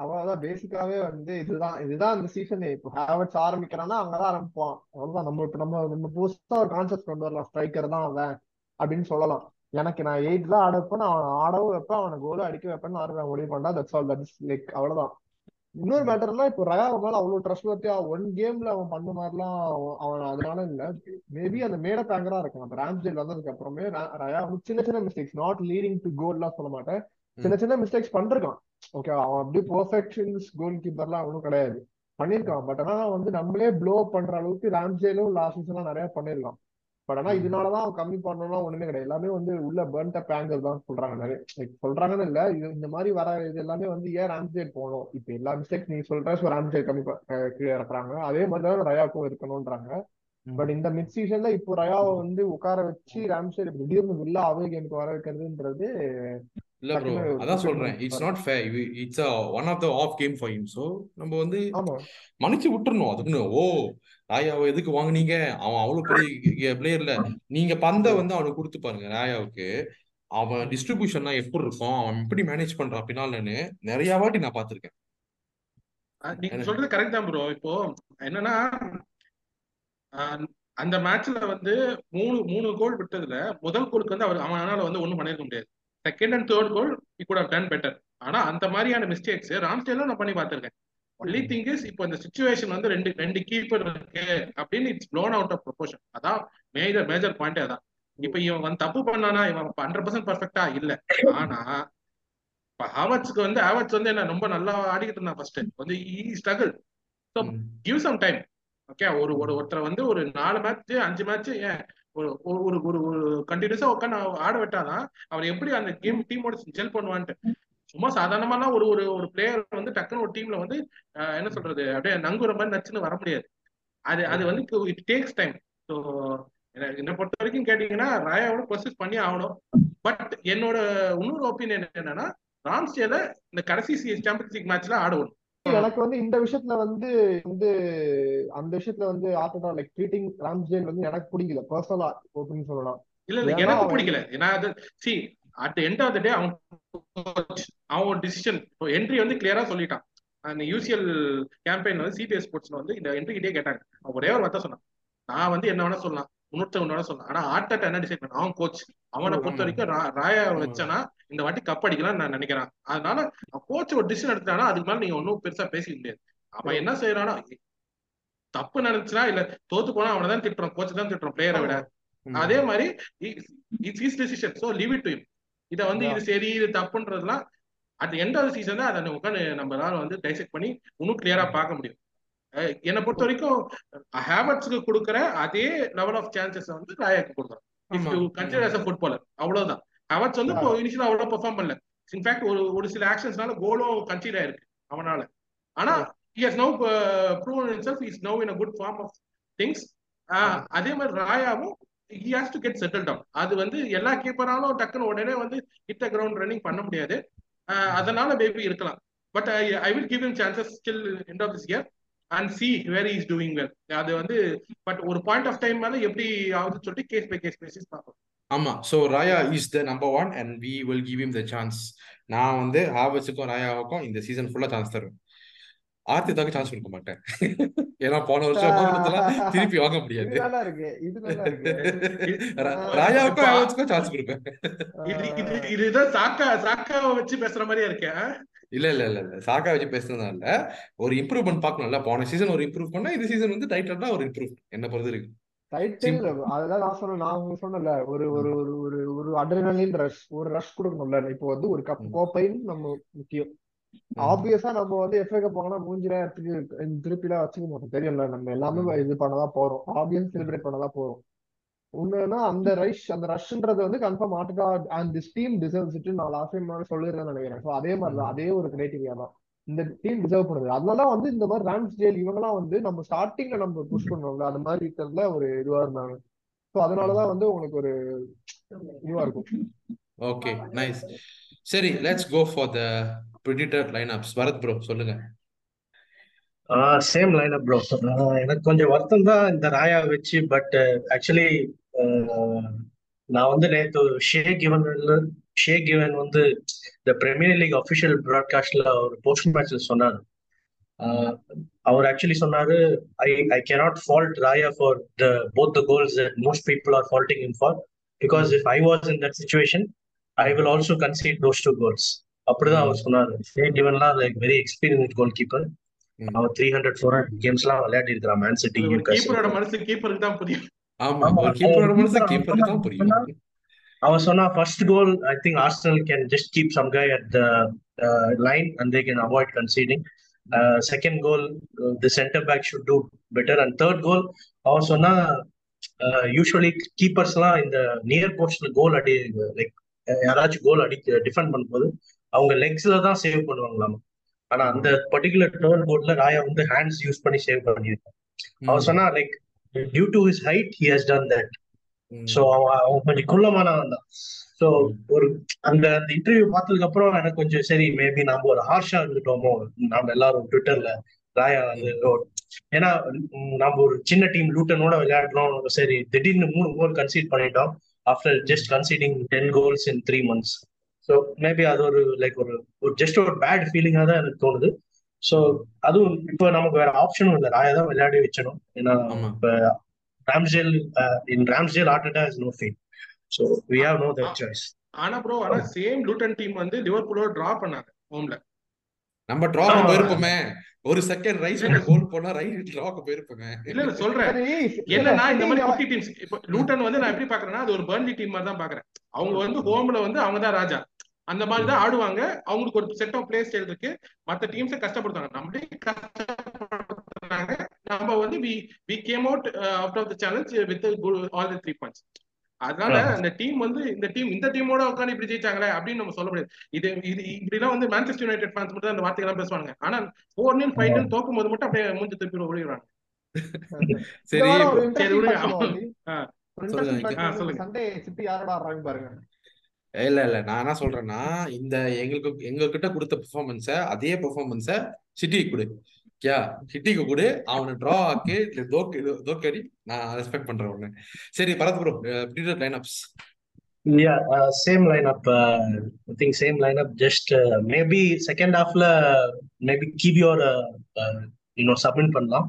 S3: அவ்வளவுதான். பேசிக்காவே வந்து இதுதான். இதுதான் இந்த சீசன் இப்போ ஹேவர்ட்ஸ் ஆரம்பிக்கிறான்னா அங்கதான் ஆரம்பிப்பான். அவ்வளவுதான். நம்ம இப்ப நம்ம நம்ம புதுசா ஒரு கான்செப்ட் கொண்டு வரலாம். ஸ்ட்ரைக்கர் தான் அவன் அப்படின்னு சொல்லலாம். எனக்கு நான் எயிட் தான் ஆட வைப்பேன். நான் ஆடவும் வைப்பேன். அவனை கோலும் அடிக்க வைப்பேன்னு ஆடுவேன். முடிவு பண்ணா தட்ஸ் ஆல் தட்ஸ் லைக் அவ்வளவுதான். இன்னொரு மேட்டர்னா இப்போ ரயா மேல அவ்வளவு ட்ரஸ்ட் வர்த்தியா ஒன் கேம்ல அவன் பண்ண மாதிரிலாம் அவன் அவன் அதனால இல்ல. மேபி அந்த மேட பேங்கரா இருக்கான் அப்ப ராம்ஜெல் வந்ததுக்கு அப்புறமே ரயா வந்து சின்ன சின்ன மிஸ்டேக்ஸ் நாட் லீடிங் டு கோல்லாம் சொல்ல மாட்டேன். சின்ன சின்ன மிஸ்டேக்ஸ் பண்றான் ஓகே அவன் அப்படியே பெர்ஃபெக்ஷன்ஸ் கோல் கீப்பர்லாம் அவனும் கிடையாது. பண்ணிருக்கான் பட் ஆனா வந்து நம்மளே ப்ளோ பண்ற அளவுக்கு ராம்ஜேலும் லாஸ்ட் சீசன்லாம் நிறைய பண்ணிருக்கான் பட் ஆனா இதனாலதான் அவன் கம்மி பண்ணணும்லாம் ஒண்ணுமே கிடையாது. எல்லாமே வந்து உள்ள பேர்ன்ட் அப் தான் சொல்றாங்க நிறைய. சொல்றாங்கன்னு இல்ல இது இந்த மாதிரி வர இது எல்லாமே வந்து ஏன் ராம்ஜேல் போகணும்? இப்ப எல்லா மிஸ்டேக் நீங்க சொல்ற ஸோ ராம்ஜேல் கம்மி கீழே இறக்குறாங்க. அதே மாதிரி தான் ரயாக்கும் இருக்கணும்ன்றாங்க. பட் இந்த மிட் சீசன்ல இப்போ ரயாவை வந்து உட்கார வச்சு இப்ப திடீர்னு உள்ள அவே கேமுக்கு வர வைக்கிறதுன்றது
S1: இல்ல ப்ரோ அதான் சொல்றேன். It's not fair it's one of the of game for him so நம்ம வந்து மன்னிச்சு விட்டுறணும். அதுக்குன்னு ஓ ராயாவை எதுக்கு வாங்குனீங்க? அவன் அவ்வளவு பெரிய பிளேயர்ல நீங்க பந்தை வந்து அவனுக்கு கொடுத்து பாருங்க ராயாவுக்கு. அவன் டிஸ்ட்ரிபியூஷன்லாம் எப்படி இருக்கும்? அவன் எப்படி மேனேஜ் பண்றான்? பின்னாலன்னு நிறைய வாட்டி நான் பார்த்திருக்கேன்.
S2: அஹ் நீங்க சொல்றது கரெக்ட் தான் ப்ரோ இப்போ என்னன்னா அந்த மேட்ச்ல வந்து மூணு மூணு கோல் விட்டதுல முதல் கோலுக்கு வந்து அவர் அவனால வந்து ஒண்ணும் பண்ணிருக்க முடியாது. Second and third goal he could have done better ஆனா அந்த மாதிரியான மிஸ்டேக்ஸ் ராம்ஸ்டேலும் நான் பண்ணி பார்த்திருக்கேன். ஒன்லி திங் இஸ் இப்போ இந்த சுச்சுவேஷன் வந்து ரெண்டு ரெண்டு கீப்பர் இருக்கு அப்படின்னு it's blown out of proportion அதான் மேஜர் மேஜர் பாயிண்டே அதான். இப்போ இவன் வந்து தப்பு பண்ணானா இவன் ஹண்ட்ரட் பர்சன்ட் பர்ஃபெக்டா இல்ல. ஆனா இப்ப ஹாவர்ட்ஸ்க்கு வந்து ஹாவர்ட்ஸ் வந்து என்ன ரொம்ப நல்லா ஆடிக்கிட்டு இருந்தான் ஃபர்ஸ்ட் வந்து struggle so. Give some time okay ஒரு ஒரு ஒருத்தரை வந்து ஒரு நாலு மேட்ச் அஞ்சு மேட்ச் ஏன் ஒரு ஒரு ஒரு ஒரு ஒரு கண்டினியூஸா உட்காந்து ஆட விட்டாதான் அவர் எப்படி அந்த கேம் டீமோட ஜெல் பண்ணுவான்ட்டு. சும்மா சாதாரணமாலாம் ஒரு ஒரு ஒரு பிளேயர் வந்து டக்குன்னு ஒரு டீம்ல வந்து என்ன சொல்றது அப்படியே நங்குற மாதிரி நச்சுன்னு வர முடியாது. அது அது வந்து இட் டேக்ஸ் டைம் ஸோ என்னை பொறுத்த வரைக்கும் கேட்டீங்கன்னா ராயாவோட ப்ரொசஸ் பண்ணி ஆகணும். பட் என்னோட இன்னொரு ஒப்பீனியன் என்னன்னா ராம்ஸ்டேல இந்த கடைசி சாம்பியன்ஸ் லீக் மேட்ச்ல ஆடணும்
S3: எனக்கு வந்து இந்த விஷயத்துல வந்து வந்து அந்த விஷயத்துல வந்து ஆர்டா லைக் ட்ரீட்டிங் ராம்ஜேல் வந்து எனக்கு பிடிக்கல பர்சனலா ஓப்பனிங் சொல்லலாம்.
S2: இல்ல இல்ல எனக்கு பிடிக்கல. ஏன்னா அது see at end of the day அவன் அவன் டிசிஷன் இப்போ என்ட்ரி வந்து கிளியரா சொல்லிட்டான். அந்த யூசிஎல் கேம்பெயின் வந்து சிபிஎஸ் ஸ்போர்ட்ஸ்ல வந்து இந்த என்ட்ரி கிட்டே கேட்டாங்க. அவன் ஒரே ஒரு வார்த்தை சொன்னான். நான் வந்து என்ன வேணா சொல்லலாம். முன்னூத்தி சொல்லலாம் ஆனா ஆர்டட் என்ன டிசைட் பண்ண அவன் கோச் அவனை பொறுத்த வரைக்கும் ராயா வச்சானா இந்த வாட்டி கப் அடிக்கலாம் நான் நினைக்கிறேன். அதனால கோச் ஒரு டிசிஷன் எடுத்தானா அதுக்கு மேல நீங்க ஒன்னும் பெருசா பேசிக்க முடியாது. அவன் என்ன செய்யறானா தப்பு நினைச்சுனா இல்ல தோத்து போனா அவனை தான் திட்டுறோம் கோச் தான் திட்டுறோம் பிளேயரை விட. அதே மாதிரி it's his decision so leave it to இதை வந்து இது சரி இது தப்புன்றதுலாம் அட் எண்ட் ஆஃப் சீசன் தான் அதை உட்காந்து நம்மளால வந்து டைசெக்ட் பண்ணி இன்னும் கிளியரா பார்க்க முடியும். என்னை பொறுத்த வரைக்கும் ஹேவர்ட்ஸ்க்கு கொடுக்குற அதே லெவல் ஆஃப் சான்சஸ் வந்து ராயாக்கு கொடுக்குறோம் if. You consider as a footballer அவ்வளவுதான். ஹேவர்ட்ஸ் வந்து இப்போ இனிஷியலா அவ்வளவு பெர்ஃபார்ம் பண்ணல. இன்ஃபேக்ட் ஒரு ஒரு சில ஆக்ஷன்ஸ்னால கோலும் கன்சிடர் ஆயிருக்கு அவனால. ஆனா proven himself he is now in a good form of things. ஆஹ் அதே மாதிரி ராயாவும் he has to get settled down. அது வந்து எல்லா கீப்பராலும் டக்குன்னு உடனே வந்து ஹிட் கிரவுண்ட் ரன்னிங் பண்ண முடியாது. அதனால மேபி இருக்கலாம். But I will give him chances still end of this year and see where is doing well அது வந்து பட் ஒரு பாயிண்ட் ஆஃப் டைம் மேல எப்படி ஆகுதுன்னு சொல்லிட்டு கேஸ் பை கேஸ் பேசிஸ் பார்ப்போம்.
S1: ஆமா. So Raya is the number one and we will give him the chance நான் வந்து ஹாவர்ட்ஸுக்கும் ராயாவுக்கும் இந்த சீசன் ஃபுல்லா சான்ஸ் தருவேன். ஆர்த்திதாக்கு சான்ஸ் கொடுக்க மாட்டேன். ஏன்னா போன வருஷம் திருப்பி வாங்க முடியாது. ராயாவுக்கும் ஹாவர்ட்ஸுக்கும் சான்ஸ் கொடுப்பேன்.
S2: இது இது இதுதான் சாக்கா சாக்காவை வச்சு பேசுற மாதிரியே இருக்கேன்
S1: இல்ல இல்ல இல்ல இல்ல. சாக்கா வச்சு பேசுனதுனால இல்ல ஒரு இம்ப்ரூவ்மெண்ட் பார்க்கணும்ல போன சீசன் ஒரு இம்ப்ரூவ் பண்ணா இந்த சீசன் வந்து டைட்டில் தான் ஒரு இம்ப்ரூவ் என்ன பொறுத்த வரைக்கும்?
S3: டைட்டில் அதெல்லாம் நான் சொன்னேன் நான் சொன்னேன்ல ஒரு ஒரு ஒரு ஒரு ஒரு அட்ரினலின் ரஷ் ஒரு ரஷ் கொடுக்கணும்ல. இப்போ வந்து ஒரு கப். கோப்பைன்னு நம்ம முக்கியம். ஆப்வியஸா நம்ம வந்து எஃப்ஏ கப் வாங்கினா மூஞ்சி நேரத்துக்கு திருப்பிலாம் வச்சுக்க மாட்டோம். தெரியும்ல நம்ம எல்லாமே. இது பண்ணதான் போறோம். ஆப்வியஸ் செலிப்ரேட் பண்ணதான் போறோம். உண்மைன்னா அந்த ரஷ் அந்த ரஷ்ன்றது வந்து confirm ஆட்டுக்கா and this team deserves it நான் லாஸ்ட் டைம் சொல்லிருந்தேன் நினைக்கிறேன். ஸோ அதே மாதிரி தான் அதே ஒரு கிரைட்டீரியா தான். இந்த டீம் டிசர்வ் பண்ணுது. அதனால வந்து இந்த மாதிரி ராம்ஸ் ஜேல் இவங்கலாம் வந்து நம்ம ஸ்டார்டிங்ல நம்ம புஷ் பண்ணுவோம்ல அந்த மாதிரி இருக்கிறதுல ஒரு இதுவா இருந்தாங்க. ஸோ அதனாலதான் வந்து உங்களுக்கு ஒரு இதுவா இருக்கும்.
S1: ஓகே நைஸ் சரி let's go for the predicted lineups Bharath bro சொல்லுங்க.
S4: சேம் லைனப் ப்ரோ எனக்கு கொஞ்சம் வருத்தம் தான் இந்த ராயா வச்சு பட் ஆக்சுவலி நான் வந்து நேற்று ஷே கிவன் ஷே கிவன் வந்து இந்த பிரீமியர் லீக் அஃபிஷியல் ப்ராட்காஸ்ட்ல ஒரு போஸ்ட் மேட்ச்ல சொன்னார். அவர் ஆக்சுவலி சொன்னாரு I I cannot fault Raya for the both the goals that most people are faulting in for because if I was in that situation I will also concede those two goals அப்படிதான் அவர் சொன்னாரு. ஷே கிவன்லாம் like very experience goal keeper அவன் three hundred four hundred games எல்லாம் விளையாடி இருக்கிறான் man city
S2: கீப்பரோட மனசு கீப்பருக்கு தான் புரியும்.
S1: ஆமா ஒரு கீப்பரோட மனசு தான் புரியும்.
S4: அவன் சொன்னா first goal I think Arsenal can just keep some guy at the line and they can avoid conceding second goal the centre back should do better and third goal அவன் சொன்னா யூஸ்வலி கீப்பர்ஸ் எல்லாம் இந்த near போஸ்ட்ல கோல் அடி like யாராச்சும் கோல் அடி defend பண்ணும்போது அவங்க லெக்ஸ்ல தான் சேவ் பண்ணுவாங்களாம்? ஆனா அந்த பர்டிகுலர் டேர்ன் போர்ட்ல ராயா வந்து ஹேண்ட்ஸ் யூஸ் பண்ணி சேவ் பண்ணியிருக்கான். அவன் சொன்னா like due to his height he has done that so அவன் அவன் கொஞ்சம் குள்ளமானவன் தான். சோ ஒரு அந்த அந்த இன்டர்வியூ பார்த்ததுக்கு அப்புறம் எனக்கு கொஞ்சம் சரி மேபி நாம ஒரு ஹார்ஷா இருந்துட்டோமோ? நாம எல்லாரும் ட்விட்டர்ல ராயா ஏன்னா நம்ம ஒரு சின்ன டீம் லூட்டனோட விளையாடுறோம் சரி திடீர்னு மூணு கோல் கன்சீட் பண்ணிட்டோம். After just conceding ten goals in three months so maybe அது ஒரு லைக் ஒரு ஒரு ஜஸ்ட் ஒரு பேட் ஃபீலிங்கா தான் எனக்கு தோணுது. ஸோ அதுவும் இப்போ நமக்கு வேற ஆப்ஷனும் இல்லை. ராயா தான் விளையாடி வச்சணும் ஏன்னா. இப்போ Ramsdale in Ramsdale Arteta is no feel so we have no that choice
S2: ஆனா ப்ரோ ஆனா சேம் லூட்டன் டீம் வந்து லிவர்பூலோட டிரா பண்ணாங்க ஹோம்ல
S1: நம்ம டிராக்கு. போயிருப்போமே. ஒரு செகண்ட் சைடு கோல் போனா ரைட் டிராக்கு போயிருப்போமே.
S2: இல்ல இல்ல சொல்றேன். என்னன்னா இந்த மாதிரி குட்டி டீம்ஸ் இப்ப லூட்டன் வந்து நான் எப்படி பாக்குறேன்னா அது ஒரு பர்ன்லி டீம் மாதிரி தான் பாக்குறேன். அவங்க வந்து ஹோம்ல வந்து அவங்க தான் ராஜா. அந்த மாதிரி தான் ஆடுவாங்க. அவங்களுக்கு ஒரு செட் ஆஃப் பிளே ஸ்டைல் இருக்கு. மத்த டீம்ஸை கஷ்டப்படுத்தாங்க நம்மளே கஷ்டப்படுத்துறாங்க. நம்ம வந்து we we came out out of the challenge with all the three points அதனால. அந்த டீம் வந்து இந்த டீம் இந்த டீமோட உட்காந்து இப்படி ஜெயிச்சாங்களே அப்படின்னு நம்ம சொல்ல முடியாது இது இது இப்படி எல்லாம் வந்து மேன்செஸ்டர் யுனைடெட் ஃபேன்ஸ் மட்டும் அந்த வார்த்தைகள்லாம் பேசுவாங்க ஆனா ஃபோர் நில் ஃபைவ் நில் தோக்கும் போது மட்டும் அப்படியே மூஞ்சி திருப்பி ஓடிடுறாங்க
S1: சரி.
S2: சரி,
S1: சொல்லுங்க.
S3: சண்டே சிட்டி யாரோட ஆடுறாங்க பாருங்க.
S1: இல்ல இல்ல நான் என்ன சொல்றேன்னா இந்த எங்களுக்கு எங்க கிட்ட கொடுத்த பெர்ஃபார்மன்ஸ அதே பெர்ஃபார்மன்ஸ சிட்டிக்கு கொடு யா சிட்டிக்கு கொடு அவனை டிரா ஆக்கி தோக்கு தோக்கடி நான் ரெஸ்பெக்ட் பண்றேன் உன்னை சரி Bharath bro predicted
S4: uh, same lineup. Uh, I think same lineup. Just uh, maybe second halfல maybe Kivior uh, uh, you know submit பண்ணலாம்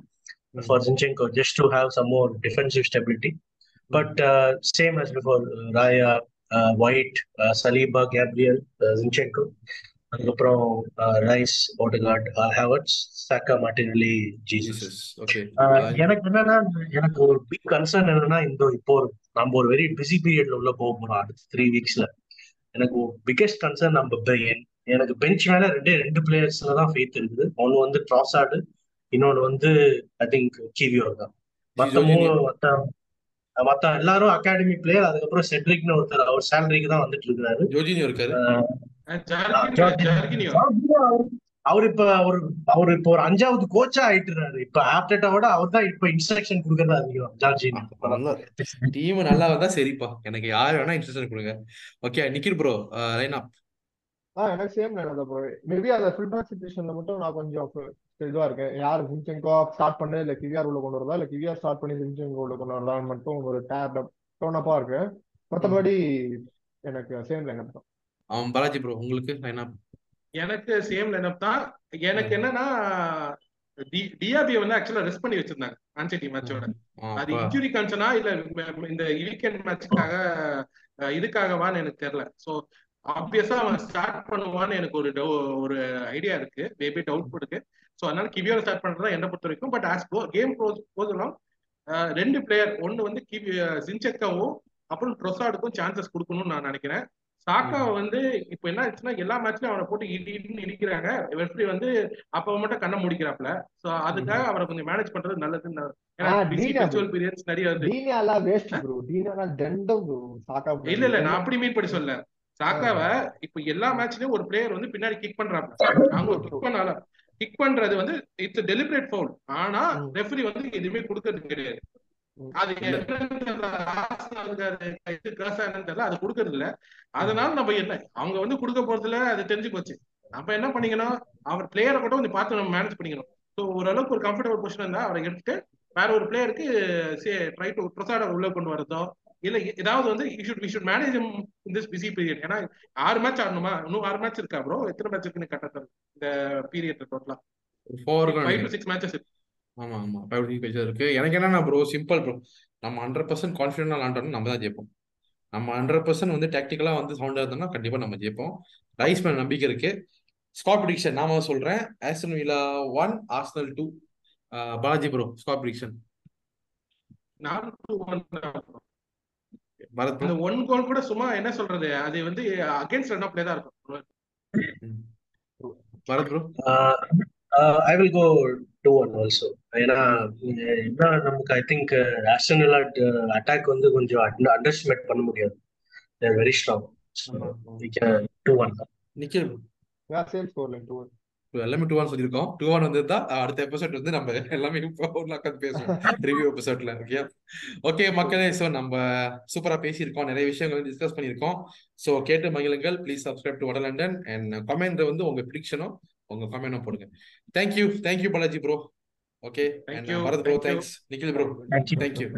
S4: for Zinchenko just to have some more defensive stability. But uh, same as before, Saliba, Gabriel, uh, Zinchenko. அதுக்கப்புறம் Rice Odegaard Havertz Saka Martinelli Jesus எனக்கு என்னன்னா எனக்கு ஒரு big concern என்னன்னா இந்த இப்போ நம்ம ஒரு வெரி பிஸி பீரியட்ல உள்ள போக போறோம் அடுத்த த்ரீ வீக்ஸ்ல எனக்கு பிக்கெஸ்ட் கன்சர்ன் நம்ம பெ- எனக்கு பெஞ்ச் மேல ரெண்டே ரெண்டு பிளேயர்ஸ்ல தான் ஃபெய்த் இருக்குது. ஒன்னு வந்து ட்ராசாடு இன்னொன்னு வந்து ஐ திங்க் கிவியோர் தான். மத்த மூணு மத்த மத்த எல்லாரும் அகாடமி பிளேயர் அதுக்கப்புறம் செட்ரிக்னு ஒருத்தர் அவர் சேலரிக்கு தான் வந்துட்டு இருக்காரு?
S1: ஜோஜினி இருக்காரு
S4: அவர் இப்ப அவர் அவர் இப்ப ஒரு அஞ்சாவது கோச்சா ஆயிட்டுறாரு. இப்ப ஆப்டேட்டாவோட அவர் தான் இப்ப இன்ஸ்ட்ரக்ஷன் கொடுக்கறது அதிகம் ஜார்ஜின்.
S1: டீம் நல்லா வந்தா சரிப்பா. எனக்கு யார் வேணா இன்ஸ்ட்ரக்ஷன் கொடுங்க. Okay Nikhil bro line up
S3: ஆ எனக்கு சேம் லைன் ப்ரோ மேபி அந்த ஃபுல் பேக் சுச்சுவேஷன்ல மட்டும் நான் கொஞ்சம் இதுவா இருக்கேன் யார் ஜின்செங்கோ ஸ்டார்ட் பண்ணு இல்ல கிவியார் உள்ள கொண்டு வரதா? இல்ல கிவியார் ஸ்டார்ட் பண்ணி ஜின்செங்கோ உள்ள கொண்டு வரதான்னு மட்டும் ஒரு டேப் டோனப்பா இருக்கு. மத்தபடி எனக்கு சேம் லைன் தான்.
S1: அவன் பாலாஜி ப்ரோ உங்களுக்கு
S2: எனக்கு சேம் லைனப் தான். எனக்கு என்னன்னா டிஆர்பி வந்து ஆக்சுவலா ரெஸ்ட் பண்ணி வச்சிருந்தாங்க ஆன்சிட்டி மேட்சோட அது இன்ஜுரி கன்சர்னா இல்ல இந்த வீக்கெண்ட் மேட்சுக்காக இதுக்காகவான்னு எனக்கு தெரியல. சோ ஆப்வியஸா அவன் ஸ்டார்ட் பண்ணுவான்னு எனக்கு ஒரு ஒரு ஐடியா இருக்கு. மேபி டவுட் இருக்கு. ஸோ அதனால கிவியோட ஸ்டார்ட் பண்றதா என்ன பொறுத்த வரைக்கும். பட் ஆஸ் கேம் போதெல்லாம் ரெண்டு பிளேயர் ஒன்னு வந்து கிவி ஜின்செக்காவும் அப்புறம் ட்ரொசாடுக்கும் சான்சஸ் கொடுக்கணும்னு நான் நினைக்கிறேன். சாக்கா வந்து இப்ப என்ன ஆச்சுன்னா எல்லா மேட்ச்லயும் அவனை போட்டு இடி இடின்னு இடிக்கிறாங்க. ரெஃப்ரி வந்து அப்ப மட்டும் கண்ணை முடிக்கிறாப்ல சோ அதுக்காக அவரை கொஞ்சம் மேனேஜ் பண்றது நல்லதுன்னு நிறைய இல்ல இல்ல நான் அப்படி மீட் பண்ணி சொல்ல சாக்காவை இப்ப எல்லா மேட்ச்லயும் ஒரு பிளேயர் வந்து பின்னாடி கிக் பண்றாப்ல. நாங்க கிக் பண்ணால கிக் பண்றது வந்து இட்ஸ் டெலிபரேட் ஃபவுல் ஆனா ரெஃபரி வந்து எதுவுமே கொடுக்கறது கிடையாது. அது என்னன்னு தெரியல. அது கொடுக்கறது இல்ல. அதனால நம்ம என்ன அவங்க வந்து கொடுக்க போறதுல அது தெரிஞ்சு போச்சு. நம்ம என்ன பண்ணிக்கணும்? அவர் பிளேயரை கூட கொஞ்சம் பார்த்து நம்ம மேனேஜ் பண்ணிக்கணும். ஸோ ஓரளவுக்கு ஒரு கம்ஃபர்டபுள் பொசிஷன் இருந்தா அவரை எடுத்துட்டு வேற ஒரு பிளேயருக்கு ட்ரை டு ப்ரொசாட உள்ள கொண்டு வரதோ இல்ல ஏதாவது வந்து we should manage in this busy period ஏன்னா ஆறு மேட்ச் ஆடணுமா? இன்னும் ஆறு மேட்ச் இருக்கா ப்ரோ எத்தனை மேட்ச் இருக்குன்னு கட்ட இந்த பீரியட் டோட்டலா
S1: four
S2: five to six matches
S1: ஆமா ஆமா. ஃபைவ் பேஜ் இருக்கு. எனக்கு என்னன்னா ப்ரோ சிம்பிள் ப்ரோ நம்ம ஹண்ட்ரட் பர்சன்ட் கான்ஃபிடென்டா விளாண்டோம்னா நம்ம தான் ஜெயிப்போம். நம்ம ஹண்ட்ரட் பர்சன்ட் வந்து டேக்டிக்கலா வந்து சவுண்டா இருந்தோம்னா கண்டிப்பா நம்ம ஜெயிப்போம். ரைஸ் மேல நம்பிக்கை இருக்கு. ஸ்காட் ப்ரிடிக்ஷன் நாம சொல்றேன். Aston Villa one Arsenal two Balaji bro score
S2: one தான்.
S1: பரத் ப்ரோ
S2: அந்த ஒன் கோல் கூட சும்மா என்ன சொல்றது? அது வந்து அகைன்ஸ்ட் ரன் பிளே தான் இருக்கும்.
S1: Bharath bro
S4: I will go two one also ஏன்னா என்ன நமக்கு ஐ திங்க் ஆஸ்டன் அட்டாக் வந்து கொஞ்சம் அண்டர் எஸ்டிமேட் பண்ண முடியாது. They're very strong two one
S1: Nikhil.
S3: Same score line two
S1: இப்போ எல்லாமே டூ ஒன் சொல்லியிருக்கோம். டூ ஒன் வந்து அடுத்த எபிசோட் வந்து நம்ம எல்லாமே உட்காந்து பேசுவோம். ரிவ்யூ எபிசோட்ல ஓகே ஓகே மக்களே ஸோ நம்ம சூப்பரா பேசியிருக்கோம். நிறைய விஷயங்கள் டிஸ்கஸ் பண்ணியிருக்கோம். ஸோ கேட்டு மகிழுங்கள். Please subscribe to the London and comment வந்து உங்க ப்ரிடிக்ஷனும் உங்க கமெண்டும் போடுங்க. Thank you thank you Balaji bro okay
S2: Thank
S1: and
S2: you,
S1: Bharath bro. Thanks Nikhil bro
S4: thank you.